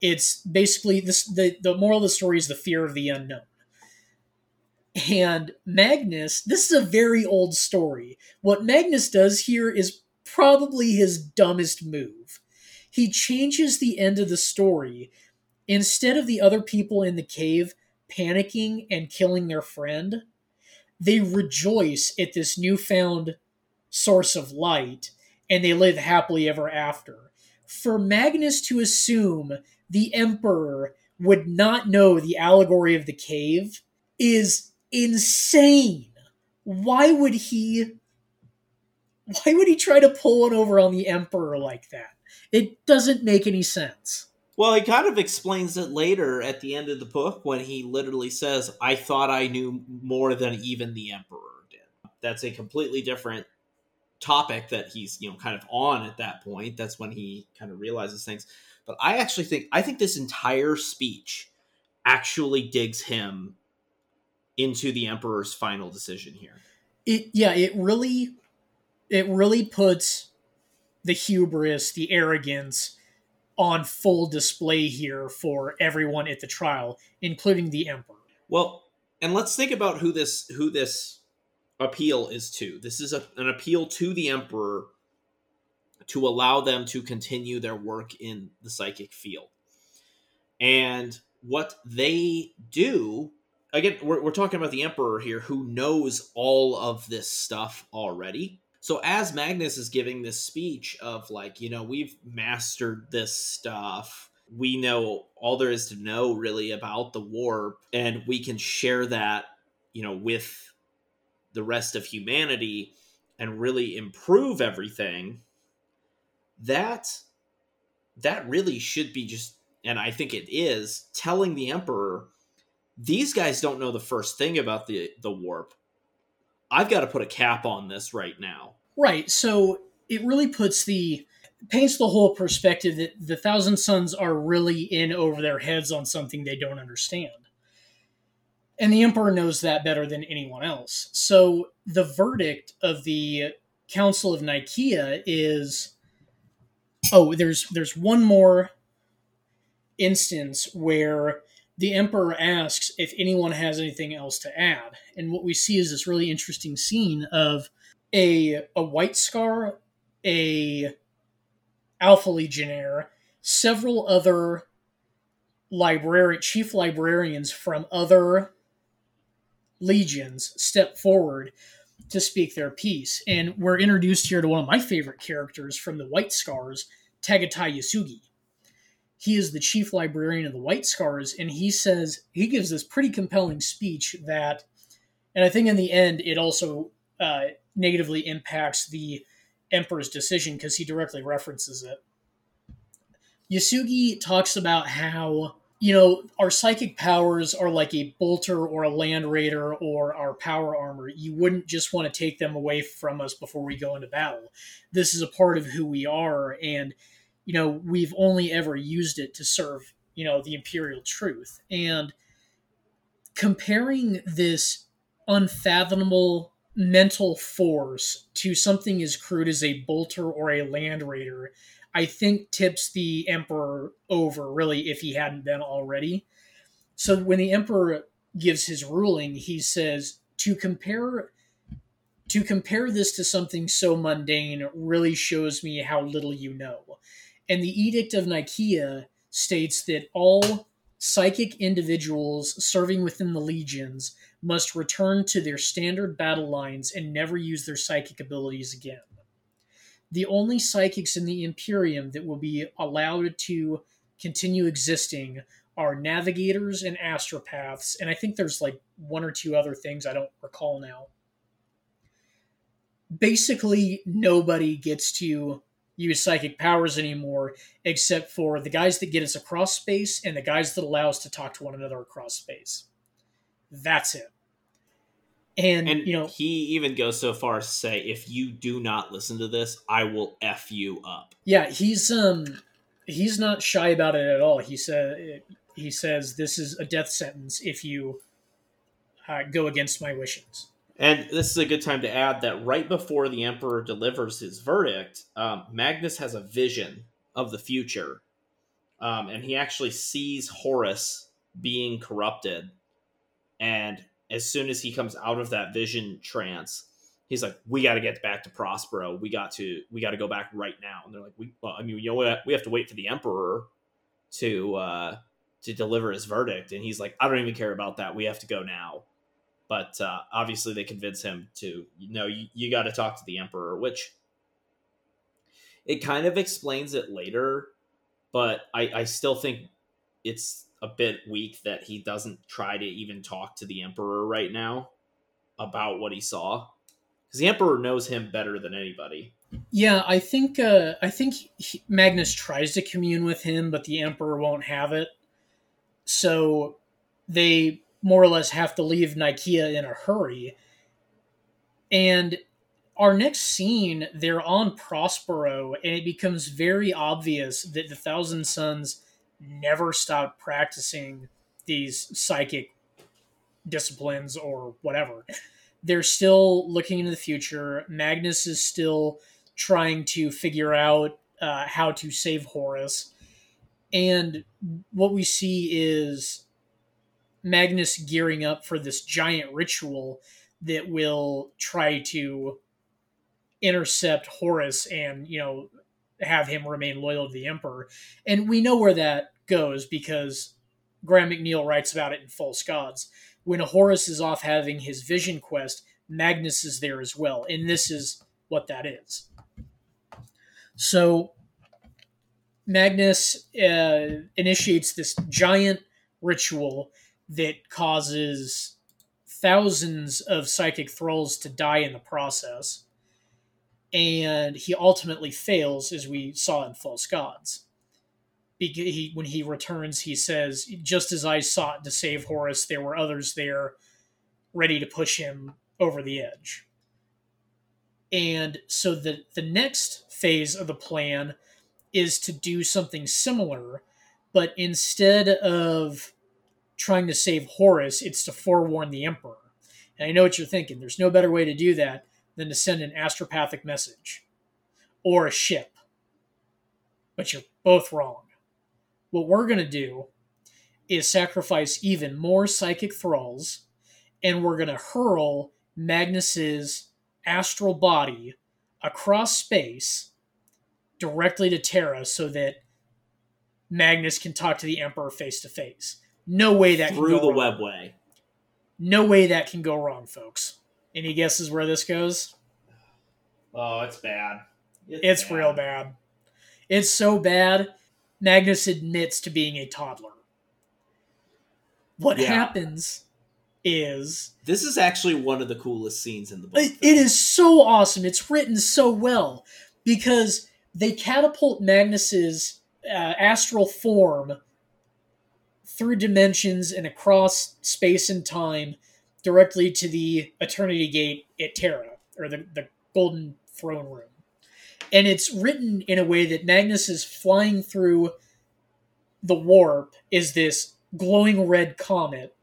It's basically this the, the moral of the story is the fear of the unknown. And magnus this is a very old story. What magnus does here is probably his dumbest move he changes the end of the story instead of the other people in the cave panicking and killing their friend they rejoice at this newfound source of light and they live happily ever after. For Magnus to assume the Emperor would not know the allegory of the cave is insane. Why would he why would he try to pull one over on the Emperor like that? It doesn't make any sense. Well, he kind of explains it later at the end of the book when he literally says, I thought I knew more than even the Emperor did. That's a completely different topic that he's, you know, kind of on at that point. That's when he kind of realizes things. But I actually think I think this entire speech actually digs him into the Emperor's final decision here. It yeah, it really it really puts the hubris, the arrogance, on full display here for everyone at the trial, including the emperor. Well, and let's think about who this who this appeal is to. This is a, an appeal to the emperor to allow them to continue their work in the psychic field. And what they do, again, we're, we're talking about the emperor here who knows all of this stuff already so as Magnus is giving this speech of like, you know, we've mastered this stuff. We know all there is to know really about the warp and we can share that, you know, with the rest of humanity and really improve everything. That that really should be just and I think it is telling the emperor these guys don't know the first thing about the the warp I've got to put a cap on this right now. Right. So it really puts the paints the whole perspective that the Thousand Sons are really in over their heads on something they don't understand. And the Emperor knows that better than anyone else. So the verdict of the Council of Nikaea is oh, there's there's one more instance where the emperor asks if anyone has anything else to add. And what we see is this really interesting scene of a a white scar, a alpha legionnaire, several other library chief librarians from other legions step forward to speak their piece. And we're introduced here to one of my favorite characters from the White Scars, Targutai Yesugei he is the chief librarian of the White Scars, and he says he gives this pretty compelling speech that, and I think in the end it also uh, negatively impacts the Emperor's decision because he directly references it. Yesugei talks about how you know our psychic powers are like a bolter or a land raider or our power armor. You wouldn't just want to take them away from us before we go into battle. This is a part of who we are, and you know, we've only ever used it to serve, you know, the imperial truth. And comparing this unfathomable mental force to something as crude as a bolter or a land raider, I think tips the emperor over really if he hadn't been already. So when the emperor gives his ruling, he says to compare to compare this to something so mundane really shows me how little you know. And the Edict of Nikaea states that all psychic individuals serving within the legions must return to their standard battle lines and never use their psychic abilities again. The only psychics in the Imperium that will be allowed to continue existing are navigators and astropaths, and I think there's like one or two other things I don't recall now. basically nobody gets to use psychic powers anymore except for the guys that get us across space and the guys that allow us to talk to one another across space. That's it. And, And you know, he even goes so far as to say, if you do not listen to this, I will F you up. yeah, he's um he's not shy about it at all. He said he says this is a death sentence if you uh, go against my wishes. And this is a good time to add that right before the Emperor delivers his verdict, um, Magnus has a vision of the future. Um, and he actually sees Horus being corrupted. And as soon as he comes out of that vision trance, he's like, "We got to get back to Prospero. We got to we got to go back right now." And they're like, "We well, I mean, you know, what? we have to wait for the Emperor to uh, to deliver his verdict." And he's like, "I don't even care about that. We have to go now." But uh, obviously they convince him to no you, you got to talk to the emperor which it kind of explains it later but I, I still think it's a bit weak that he doesn't try to even talk to the emperor right now about what he saw because the emperor knows him better than anybody Yeah, I think uh, I think he, Magnus tries to commune with him, but the Emperor won't have it. So they more or less have to leave Nikaea in a hurry. And our next scene, they're on Prospero, and it becomes very obvious that the Thousand Sons never stopped practicing these psychic disciplines or whatever. They're still looking into the future. Magnus is still trying to figure out uh, how to save Horus. And what we see is Magnus gearing up for this giant ritual that will try to intercept Horus and, you know, have him remain loyal to the Emperor. And we know where that goes because Graham McNeill writes about it in False Gods. When Horus is off having his vision quest, Magnus is there as well. And this is what that is. So Magnus uh, initiates this giant ritual that causes thousands of psychic thralls to die in the process. And he ultimately fails, as we saw in False Gods. He, when he returns, he says, Just as I sought to save Horus, there were others there ready to push him over the edge. And so the, the next phase of the plan is to do something similar, but instead of trying to save Horus, it's to forewarn the Emperor. And I know what you're thinking. There's no better way to do that than to send an astropathic message or a ship. But you're both wrong. What we're going to do is sacrifice even more psychic thralls, and we're going to hurl Magnus's astral body across space directly to Terra so that Magnus can talk to the Emperor face to face. No way that through can go the wrong. webway No way that can go wrong, folks. Any guesses where this goes? oh it's bad It's real bad. It's so bad. Magnus admits to being a toddler. What Yeah. happens is this is actually one of the coolest scenes in the book it it is so awesome. It's written so well because they catapult Magnus's uh, astral form through dimensions and across space and time directly to the Eternity Gate at Terra, or the, the Golden Throne Room. And it's written in a way that Magnus is flying through the warp, is this glowing red comet,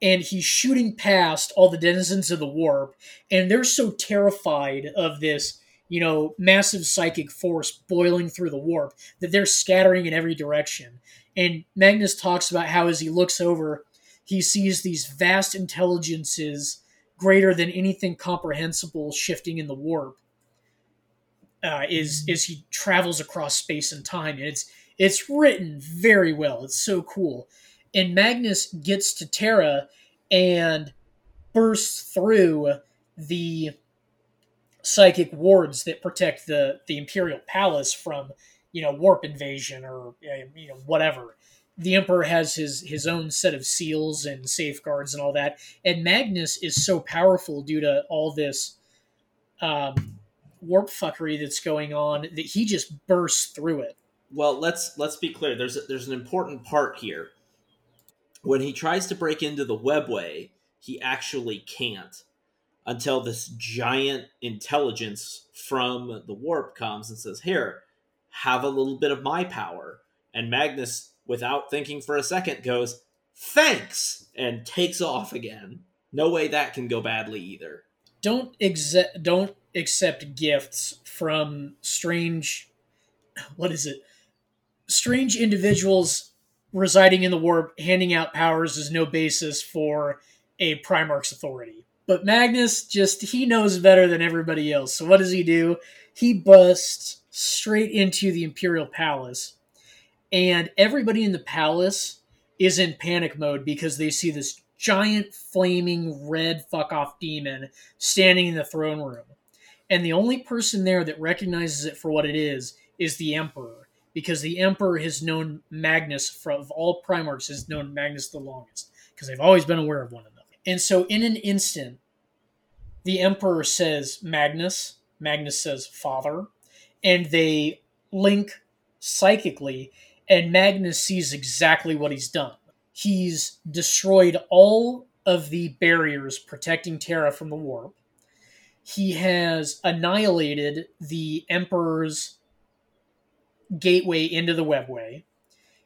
and he's shooting past all the denizens of the warp, and they're so terrified of this you know, massive psychic force boiling through the warp that they're scattering in every direction. And Magnus talks about how as he looks over, he sees these vast intelligences greater than anything comprehensible shifting in the warp. Uh, is as he travels across space and time, and it's it's written very well. It's so cool. And Magnus gets to Terra and bursts through the psychic wards that protect the the imperial palace from you know warp invasion or uh, you know whatever the emperor has his his own set of seals and safeguards and all that and magnus is so powerful due to all this um, warp fuckery that's going on that he just bursts through it. Well, let's let's be clear. There's a, there's an important part here. When he tries to break into the webway, he actually can't until this giant intelligence from the warp comes and says, "Here, have a little bit of my power." And Magnus, without thinking for a second, goes, "Thanks," and takes off again. No way that can go badly either. Don't exe- don't accept gifts from strange what is it? Strange individuals residing in the warp handing out powers is no basis for a Primarch's authority. But Magnus just he knows better than everybody else. So what does he do? He busts straight into the Imperial Palace. And everybody in the palace is in panic mode because they see this giant flaming red fuck off demon standing in the throne room. And the only person there that recognizes it for what it is is the Emperor, because the Emperor has known Magnus from of all Primarchs has known Magnus the longest, because they've always been aware of one another. And so in an instant, the Emperor says Magnus, Magnus says Father, and they link psychically, and Magnus sees exactly what he's done. He's destroyed all of the barriers protecting Terra from the warp. He has annihilated the Emperor's gateway into the webway.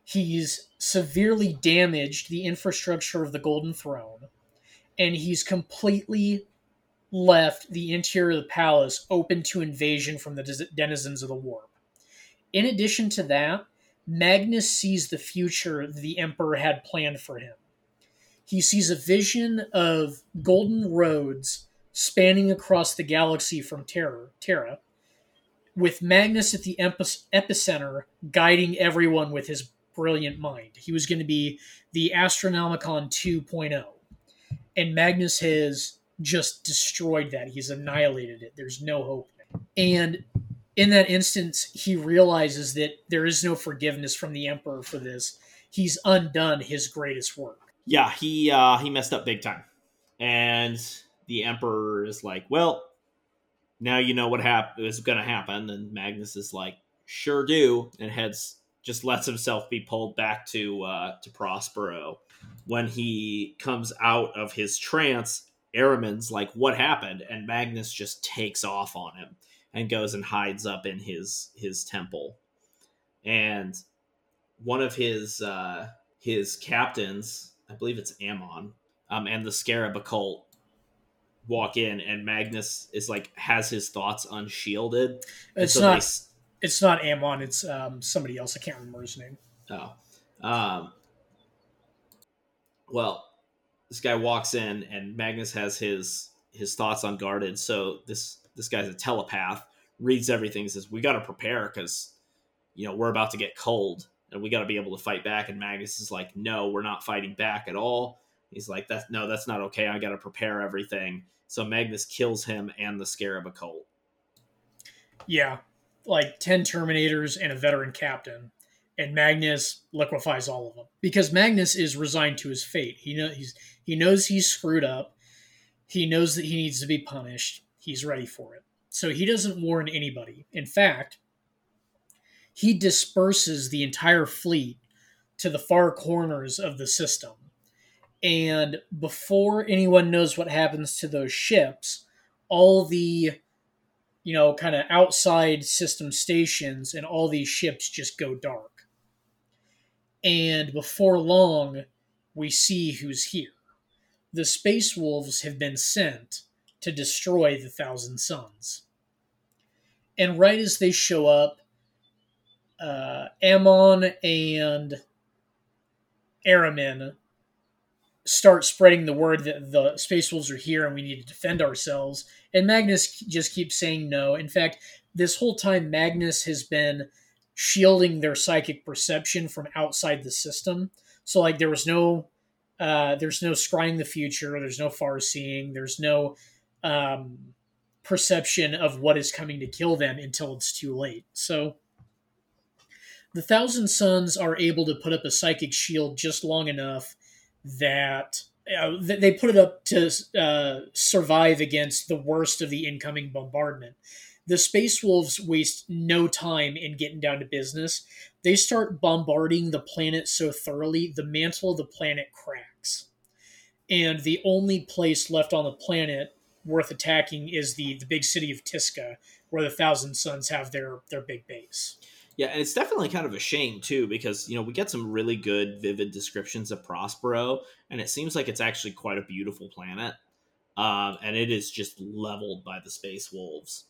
He's severely damaged the infrastructure of the Golden Throne. And he's completely left the interior of the palace open to invasion from the denizens of the warp. In addition to that, Magnus sees the future the Emperor had planned for him. He sees a vision of golden roads spanning across the galaxy from Terra, Terra with Magnus at the epicenter guiding everyone with his brilliant mind. He was going to be the Astronomicon 2.0. And Magnus has just destroyed that. He's annihilated it. There's no hope. And in that instance, he realizes that there is no forgiveness from the Emperor for this. He's undone his greatest work. Yeah, he uh, he messed up big time. And the Emperor is like, well, now you know what hap- is going to happen. And Magnus is like, sure do, and heads just lets himself be pulled back to uh, to Prospero. When he comes out of his trance, Ahriman's like, "What happened?" And Magnus just takes off on him and goes and hides up in his his temple. And one of his uh, his captains, I believe it's Amon, um, and the Scarab occult walk in and Magnus is like has his thoughts unshielded. It's so not. They... It's not Amon. It's um, somebody else. I can't remember his name. Oh, um, well, this guy walks in and Magnus has his his thoughts unguarded. So this this guy's a telepath, reads everything, says we got to prepare because you know we're about to get cold and we got to be able to fight back. And Magnus is like, no, we're not fighting back at all. He's like, that's no, that's not okay. I got to prepare everything. So Magnus kills him and the Scarab occult. Yeah, like 10 Terminators and a veteran captain. And Magnus liquefies all of them because Magnus is resigned to his fate. He know he's he knows he's screwed up. He knows that he needs to be punished. He's ready for it. So he doesn't warn anybody. In fact, he disperses the entire fleet to the far corners of the system and before anyone knows what happens to those ships, all the you know kind of outside system stations and all these ships just go dark. And before long, we see who's here. The Space Wolves have been sent to destroy the Thousand Sons. And right as they show up, uh, Amon and Ahriman start spreading the word that the Space Wolves are here and we need to defend ourselves. And Magnus just keeps saying no. In fact, this whole time, Magnus has been shielding their psychic perception from outside the system. So, like, there was no, uh, there's no scrying the future. There's no far seeing. There's no um, perception of what is coming to kill them until it's too late. So, the Thousand Sons are able to put up a psychic shield just long enough that uh, they put it up to uh, survive against the worst of the incoming bombardment. The Space Wolves waste no time in getting down to business. They start bombarding the planet so thoroughly, the mantle of the planet cracks. And the only place left on the planet worth attacking is the, the big city of Tizca, where the Thousand Sons have their, their big base. Yeah, and it's definitely kind of a shame too because you know we get some really good, vivid descriptions of Prospero, and it seems like it's actually quite a beautiful planet, um, and it is just leveled by the space wolves,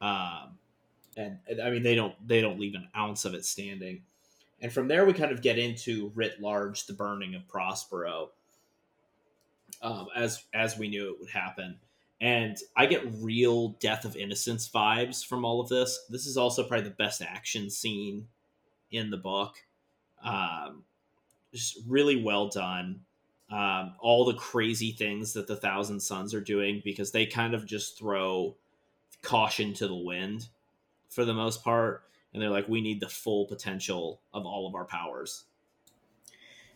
um, and, I mean they don't they don't leave an ounce of it standing, and from there we kind of get into writ large the burning of Prospero, um, as as we knew it would happen and I get real Death of Innocence vibes from all of this. This is also probably the best action scene in the book. Um, just really well done. Um, all the crazy things that the Thousand Sons are doing because they kind of just throw caution to the wind for the most part, and they're like, we need the full potential of all of our powers.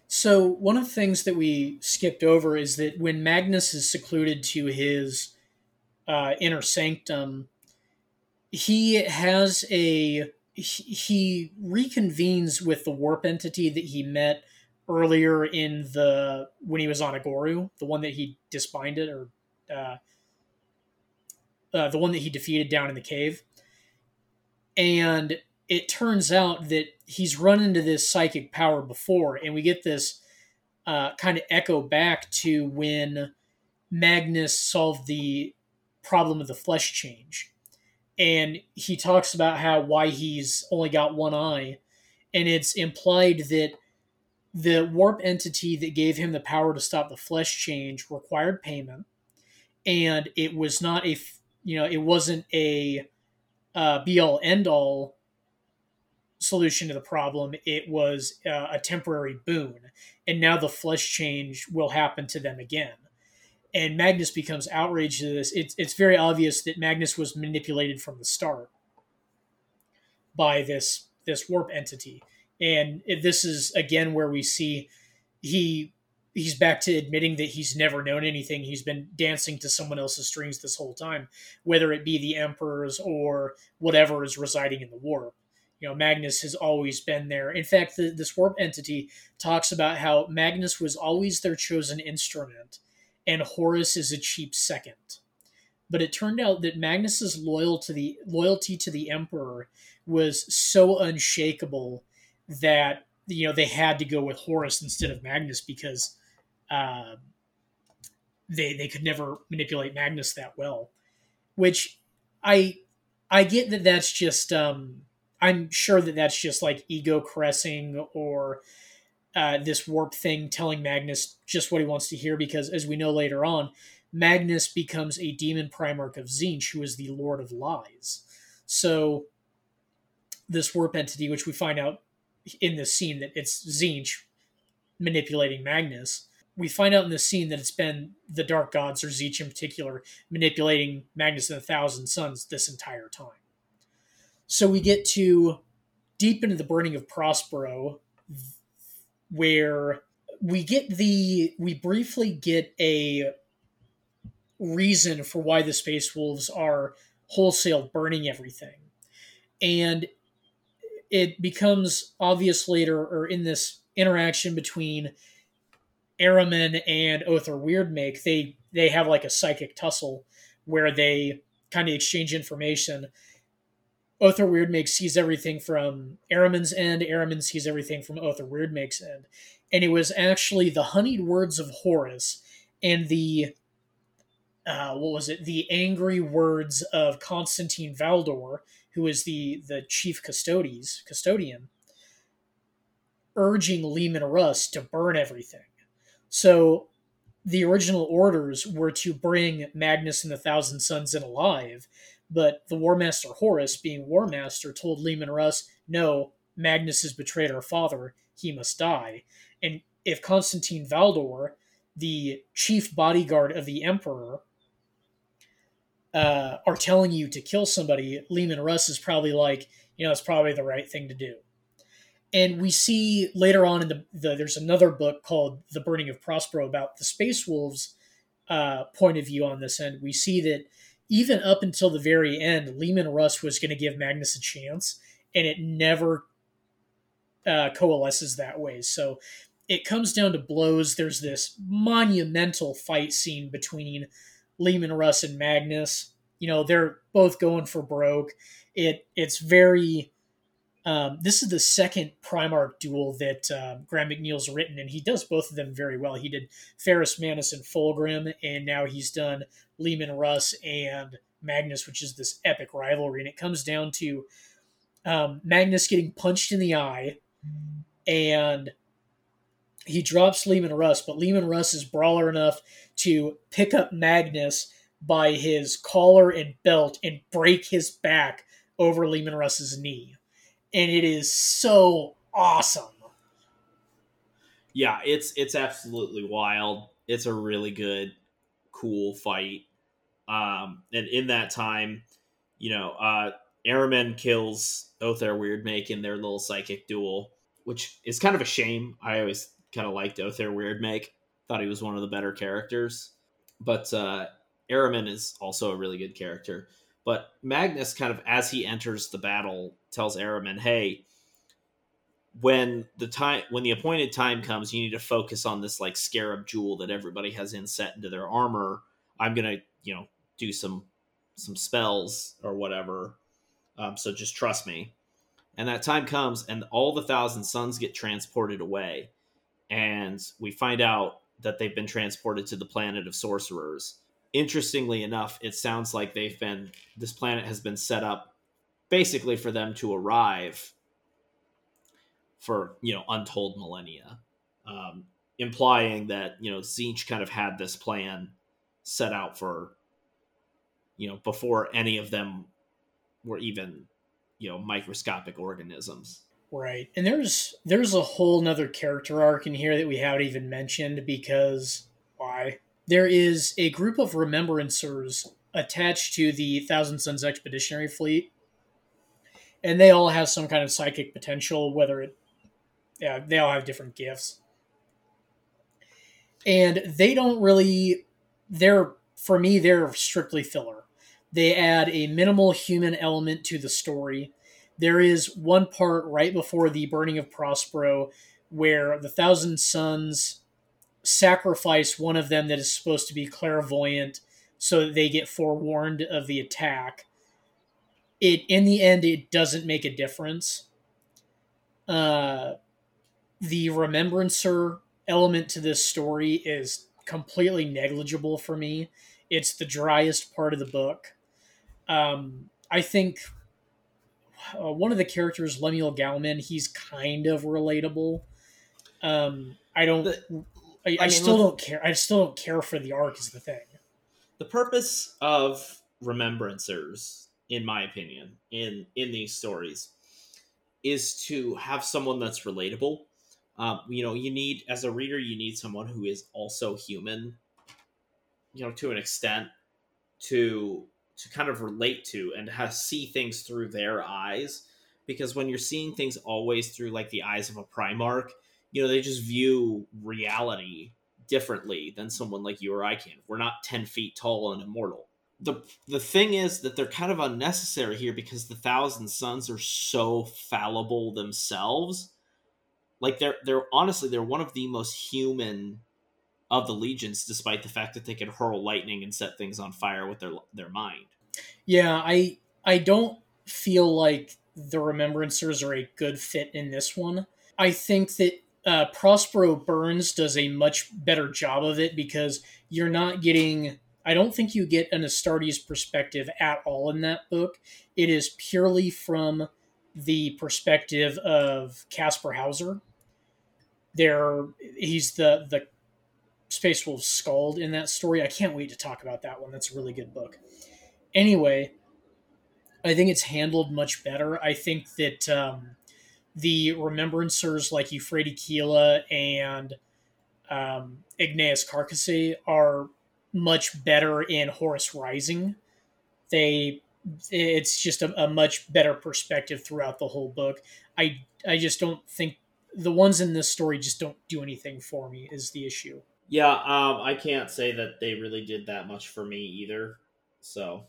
So one of the things that we skipped over is that when Magnus is secluded to his uh, inner sanctum, he has a he reconvenes with the warp entity that he met earlier in the when he was on Aghoru, the one that he disbinded or uh, uh, the one that he defeated down in the cave, and it turns out that he's run into this psychic power before, and we get this uh, kind of echo back to when Magnus solved the problem of the flesh change. And he talks about how why he's only got one eye, and it's implied that the warp entity that gave him the power to stop the flesh change required payment, and it was not a you know it wasn't a uh, be all end all solution to the problem. It was uh, a temporary boon, and now the flesh change will happen to them again. And Magnus becomes outraged at this. It's it's very obvious that Magnus was manipulated from the start by this this warp entity, and this is again where we see he he's back to admitting that he's never known anything. He's been dancing to someone else's strings this whole time, whether it be the emperors or whatever is residing in the warp. You know magnus has always been there. In fact the, this warp entity talks about how magnus was always their chosen instrument and horus is a cheap second. But it turned out that magnus's loyal to the loyalty to the emperor was so unshakable that you know they had to go with horus instead of magnus because uh, they they could never manipulate magnus that well which i i get that that's just um I'm sure that that's just like ego caressing or uh, this warp thing telling Magnus just what he wants to hear because, as we know later on, Magnus becomes a demon primarch of Tzeentch, who is the Lord of Lies. So, this warp entity, which we find out in this scene that it's Tzeentch manipulating Magnus, we find out in this scene that it's been the Dark Gods, or Tzeentch in particular, manipulating Magnus and the Thousand Sons this entire time. So we get to deep into the burning of Prospero, where we get the we briefly get a reason for why the space wolves are wholesale burning everything and it becomes obvious later or in this interaction between Ahriman and Ohthere Wyrdmake, they they have like a psychic tussle where they kind of exchange information Ohthere Wyrdmake sees everything from Ahriman's end. Ahriman sees everything from Ohthere Wyrdmake's end. And it was actually the honeyed words of Horus and the uh, what was it? The angry words of Constantine Valdor, who is the the chief custodes custodian, urging Leman Russ to burn everything. So the original orders were to bring Magnus and the Thousand Sons in alive, but the War Master Horus, being War Master, told Leman Russ, no, Magnus has betrayed our father. He must die. And if Constantine Valdor, the chief bodyguard of the Emperor, uh, are telling you to kill somebody, Leman Russ is probably like, you know, it's probably the right thing to do. And we see later on in the, the there's another book called The Burning of Prospero about the Space Wolves uh, point of view on this end. We see that even up until the very end, Leman Russ was going to give Magnus a chance, and it never uh, coalesces that way. So it comes down to blows. There's this monumental fight scene between Leman Russ and Magnus. You know, they're both going for broke. It it's very. Um, this is the second Primarch duel that uh, Graham McNeill's written, and he does both of them very well. He did Ferrus Manus and Fulgrim, and now he's done Leman Russ and Magnus, which is this epic rivalry. And it comes down to um, Magnus getting punched in the eye, and he drops Leman Russ, but Leman Russ is brawler enough to pick up Magnus by his collar and belt and break his back over Leman Russ's knee. And it is so awesome. Yeah, it's it's absolutely wild. It's a really good, cool fight. Um, and in that time, you know, uh, Ahriman kills Ohthere Wyrdmake in their little psychic duel, which is kind of a shame. I always kind of liked Ohthere Wyrdmake. Thought he was one of the better characters. But uh, Ahriman is also a really good character. But Magnus, kind of as he enters the battle, tells Ahriman, "Hey, when the time when the appointed time comes, you need to focus on this like scarab jewel that everybody has inset into their armor. I'm gonna, you know, do some some spells or whatever. Um, so just trust me." And that time comes, and all the thousand sons get transported away and we find out that they've been transported to the planet of sorcerers. Interestingly enough, it sounds like they've been this planet has been set up basically for them to arrive for you know untold millennia, um, implying that you know Tzeentch kind of had this plan set out for you know before any of them were even you know microscopic organisms. Right. And there's there's a whole nother character arc in here that we haven't even mentioned because why? There is a group of remembrancers attached to the Thousand Sons Expeditionary Fleet. And they all have some kind of psychic potential, whether it yeah, they all have different gifts. And they don't really they're for me, they're strictly filler. They add a minimal human element to the story there is one part right before the burning of Prospero where the Thousand Sons sacrifice one of them that is supposed to be clairvoyant so that they get forewarned of the attack. It in the end it doesn't make a difference. Uh, the remembrancer element to this story is completely negligible for me. It's the driest part of the book. Um, I think uh, one of the characters, Lemuel Gaumon, he's kind of relatable. Um, I don't. The, I, I, I mean, still look, don't care. I still don't care for the arc. Is the thing. The purpose of remembrancers, in my opinion, in in these stories, is to have someone that's relatable. Um, you know, you need as a reader, you need someone who is also human. You know, to an extent, to to kind of relate to and to see things through their eyes because when you're seeing things always through like the eyes of a primarch you know they just view reality differently than someone like you or i can we're not 10 feet tall and immortal the the thing is that they're kind of unnecessary here because the thousand sons are so fallible themselves like they're they're honestly they're one of the most human of the legions, despite the fact that they can hurl lightning and set things on fire with their their mind. Yeah, I I don't feel like the Remembrancers are a good fit in this one. I think that uh, Prospero Burns does a much better job of it because you're not getting. I don't think you get an Astartes perspective at all in that book. It is purely from the perspective of Kasper Hawser. There, he's the the Space Wolf Scald in that story. I can't wait to talk about that one. That's a really good book. Anyway, I think it's handled much better. I think that um, the remembrancers like Euphrati Keeler and um, Ignace Karkasy are much better in Horus Rising. They it's just a, a much better perspective throughout the whole book. I I just don't think the ones in this story just don't do anything for me. Is the issue? Yeah, um, I can't say that they really did that much for me either. So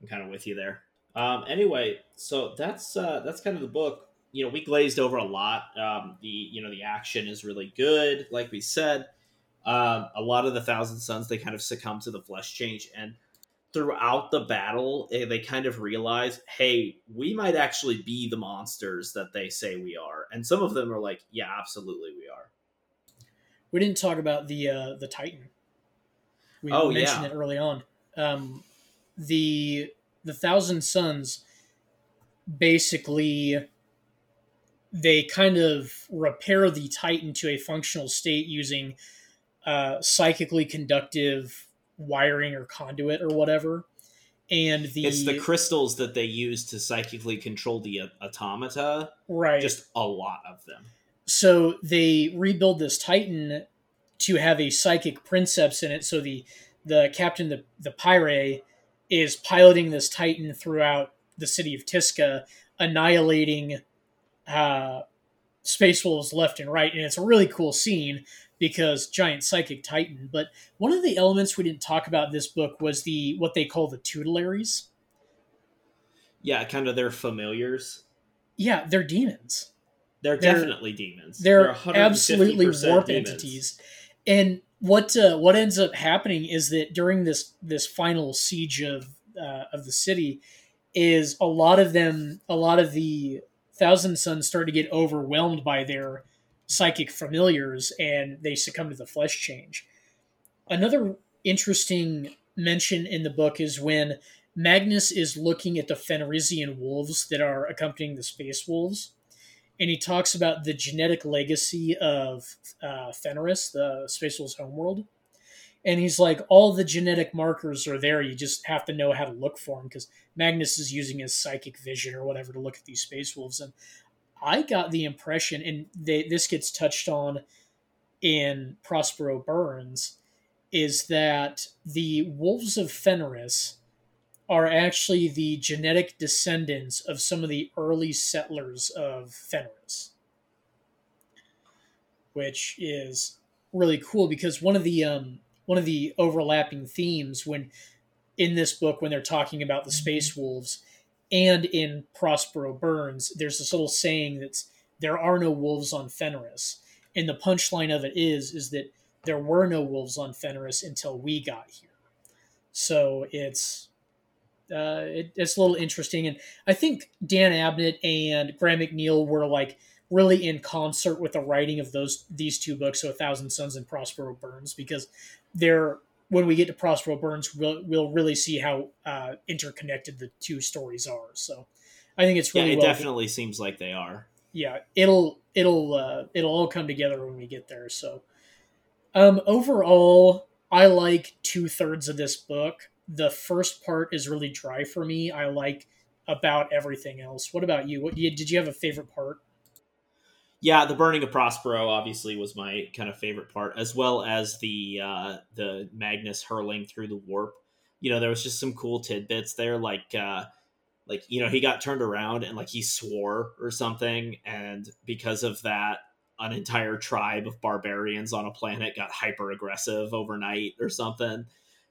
I'm kind of with you there. Um, anyway, so that's uh, that's kind of the book. You know, we glazed over a lot. Um, the you know the action is really good, like we said. Um, a lot of the Thousand Sons they kind of succumb to the flesh change, and throughout the battle, eh, they kind of realize, hey, we might actually be the monsters that they say we are. And some of them are like, yeah, absolutely, we are. We didn't talk about the uh, the Titan. We Oh, mentioned yeah. it early on. Um, the the Thousand Sons basically they kind of repair the Titan to a functional state using uh, psychically conductive wiring or conduit or whatever. And the, It's the crystals that they use to psychically control the uh, automata. right Just a lot of them. So they rebuild this Titan to have a psychic princeps in it. So the the captain, the the Pyre, is piloting this Titan throughout the city of Tizca, annihilating uh, space wolves left and right, and it's a really cool scene because giant psychic Titan. But one of the elements we didn't talk about in this book was the what they call the tutelaries. Yeah, kind of their familiars. Yeah, they're demons. They're, They're- definitely demons. they're 150% absolutely warp demons. entities and what uh, what ends up happening is that during this this final siege of uh, of the city is a lot of them a lot of the thousand sons start to get overwhelmed by their psychic familiars and they succumb to the flesh change another interesting mention in the book is when magnus is looking at the fenrisian wolves that are accompanying the space wolves and he talks about the genetic legacy of uh, Fenris, the Space Wolves homeworld. And he's like, all the genetic markers are there. You just have to know how to look for them because Magnus is using his psychic vision or whatever to look at these Space Wolves. And I got the impression, and they, this gets touched on in Prospero Burns, is that the Wolves of Fenris are actually the genetic descendants of some of the early settlers of Fenris, which is really cool because one of the um, one of the overlapping themes when in this book when they're talking about the space wolves and in Prospero Burns, there's this little saying that's there are no wolves on Fenris, and the punchline of it is is that there were no wolves on Fenris until we got here. So it's uh, it, it's a little interesting, and I think Dan Abnett and Graham McNeill were like really in concert with the writing of those these two books, so A Thousand Sons and Prospero Burns, because they're when we get to Prospero Burns, we'll, we'll really see how uh, interconnected the two stories are. So I think it's really Yeah, it well. definitely seems like they are. Yeah, it'll it'll uh, it'll all come together when we get there. So um, overall, I like two thirds of this book. The first part is really dry for me. I like about everything else. What about you? What did you have a favorite part? Yeah, the burning of Prospero obviously was my kind of favorite part, as well as the uh, the Magnus hurling through the warp. You know, there was just some cool tidbits there, like uh, like you know he got turned around and like he swore or something, and because of that, an entire tribe of barbarians on a planet got hyper aggressive overnight or something.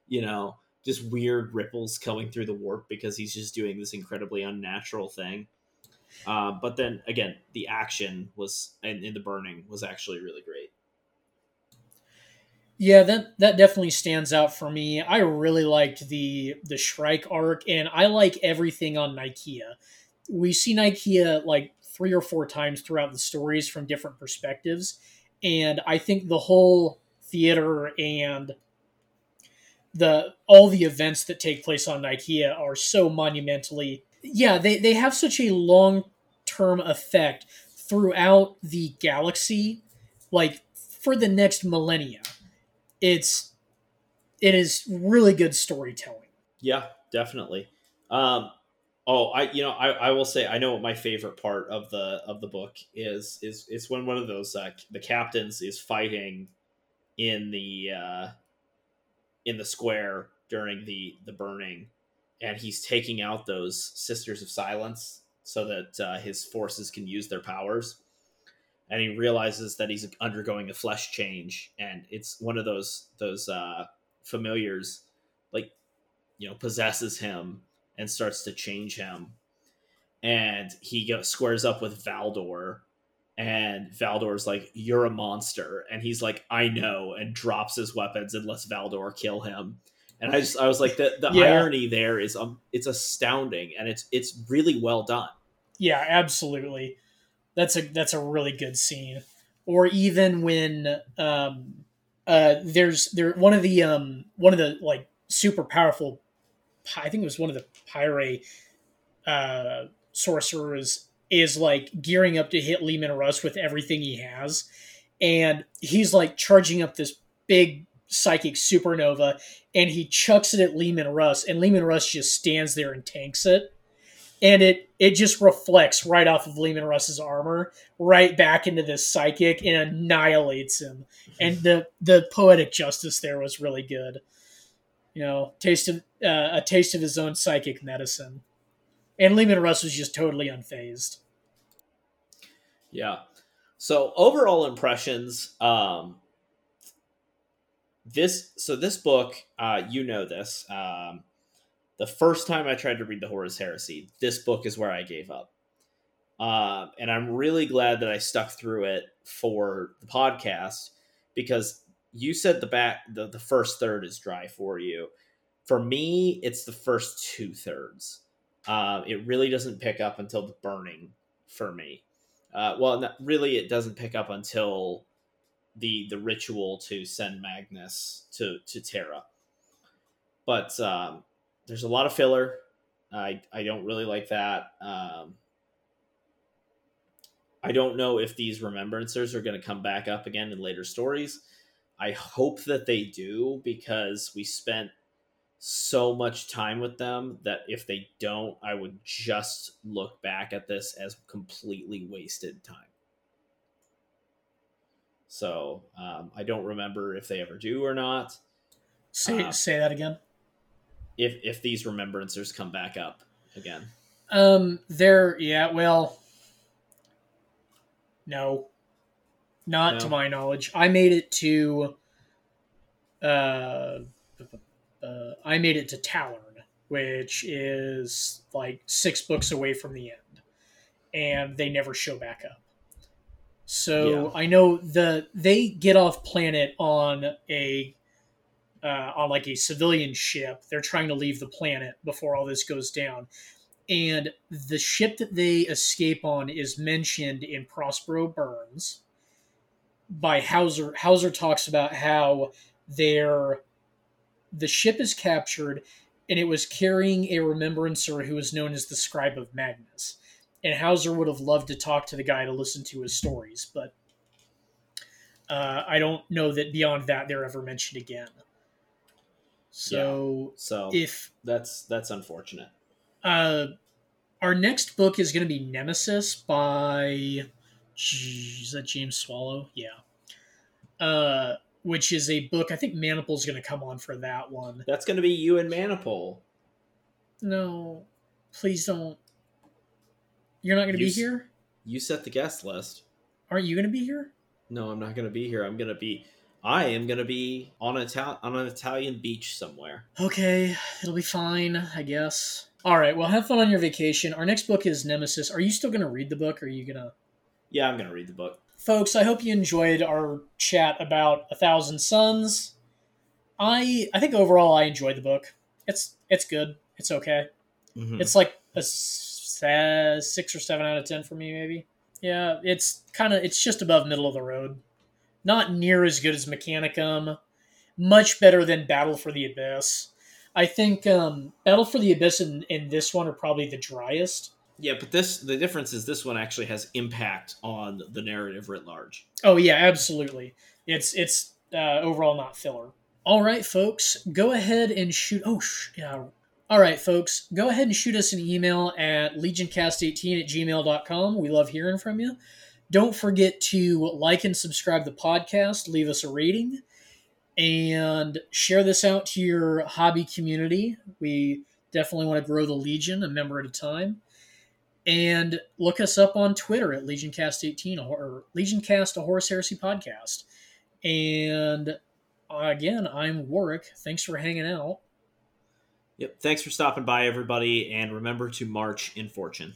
You know, just weird ripples coming through the warp because he's just doing this incredibly unnatural thing. Uh, but then again, the action was and in the burning was actually really great. Yeah, that that definitely stands out for me. I really liked the the Shrike arc, and I like everything on Nikaea. We see Nikaea like three or four times throughout the stories from different perspectives, and I think the whole theater and the all the events that take place on Nikaea are so monumentally yeah, they, they have such a long term effect throughout the galaxy, like for the next millennia. It's it is really good storytelling. Yeah, definitely. Um, oh, I you know I, I will say I know what my favorite part of the of the book is is it's when one of those uh, the captains is fighting in the uh, in the square during the the burning and he's taking out those Sisters of Silence so that uh, his forces can use their powers. And he realizes that he's undergoing a flesh change, and it's one of those those uh, familiars, like you know, possesses him and starts to change him. And he squares up with Valdor, and Valdor's like, "You're a monster," and he's like, "I know," and drops his weapons and lets Valdor kill him and I just I was like the the yeah. irony there is um it's astounding and it's it's really well done. Yeah, absolutely. That's a that's a really good scene. Or even when um uh there's there one of the um one of the like super powerful I think it was one of the pyre uh sorcerers is like gearing up to hit Leman Russ with everything he has and he's like charging up this big psychic supernova and he chucks it at Leman Russ, and Leman Russ just stands there and tanks it. And it it just reflects right off of Leman Russ's armor, right back into this psychic and annihilates him. And the the poetic justice there was really good. You know, taste of uh, a taste of his own psychic medicine. And Leman Russ was just totally unfazed. Yeah. So overall impressions, um, this so this book uh, you know this um, the first time i tried to read the horus heresy this book is where i gave up. Uh, and i'm really glad that i stuck through it for the podcast because you said the back the, the first third is dry for you. For me it's the first two thirds. Uh, it really doesn't pick up until the burning for me. Uh, well not, really it doesn't pick up until the the ritual to send Magnus to to Terra. But um, there's a lot of filler. I I don't really like that. Um, I don't know if these remembrancers are going to come back up again in later stories. I hope that they do because we spent so much time with them that if they don't, I would just look back at this as completely wasted time. So um, I don't remember if they ever do or not. Say uh, say that again. If if these remembrancers come back up again. Um, they're yeah. Well, no, not no. to my knowledge. I made it to. Uh, uh, I made it to Tallarn, which is like six books away from the end, and they never show back up. So yeah. I know the they get off planet on a uh, on like a civilian ship. They're trying to leave the planet before all this goes down. And the ship that they escape on is mentioned in Prospero Burns by Hawser. Hawser talks about how their the ship is captured and it was carrying a remembrancer who is known as the Scribe of Magnus and Hawser would have loved to talk to the guy to listen to his stories, but uh, I don't know that beyond that they're ever mentioned again. So, yeah. so if that's that's unfortunate. Uh, our next book is going to be Nemesis by, is that James Swallow? Yeah. Uh, which is a book. I think Maniple's going to come on for that one. That's going to be you and Maniple. No, please don't. You're not going to be here. You set the guest list. Aren't you going to be here? No, I'm not going to be here. I'm going to be. I am going to be on a ta- on an Italian beach somewhere. Okay, it'll be fine, I guess. All right. Well, have fun on your vacation. Our next book is Nemesis. Are you still going to read the book? Or are you going to? Yeah, I'm going to read the book. Folks, I hope you enjoyed our chat about A Thousand Sons. I I think overall I enjoyed the book. It's it's good. It's okay. Mm-hmm. It's like a six or seven out of ten for me, maybe. Yeah, it's kind of it's just above middle of the road. Not near as good as Mechanicum. Much better than Battle for the Abyss. I think um, Battle for the Abyss and, and this one are probably the driest. Yeah, but this the difference is this one actually has impact on the narrative writ large. Oh yeah, absolutely. It's it's uh, overall not filler. All right, folks, go ahead and shoot. Oh, sh- yeah, all right, folks, go ahead and shoot us an email at legioncast18 at gmail.com. We love hearing from you. Don't forget to like and subscribe the podcast, leave us a rating, and share this out to your hobby community. We definitely want to grow the Legion a member at a time. And look us up on Twitter at LegionCast18 or LegionCast, a Horus Heresy podcast. And uh, again, I'm Warwick. Thanks for hanging out. Yep. Thanks for stopping by, everybody. And remember to march in fortune.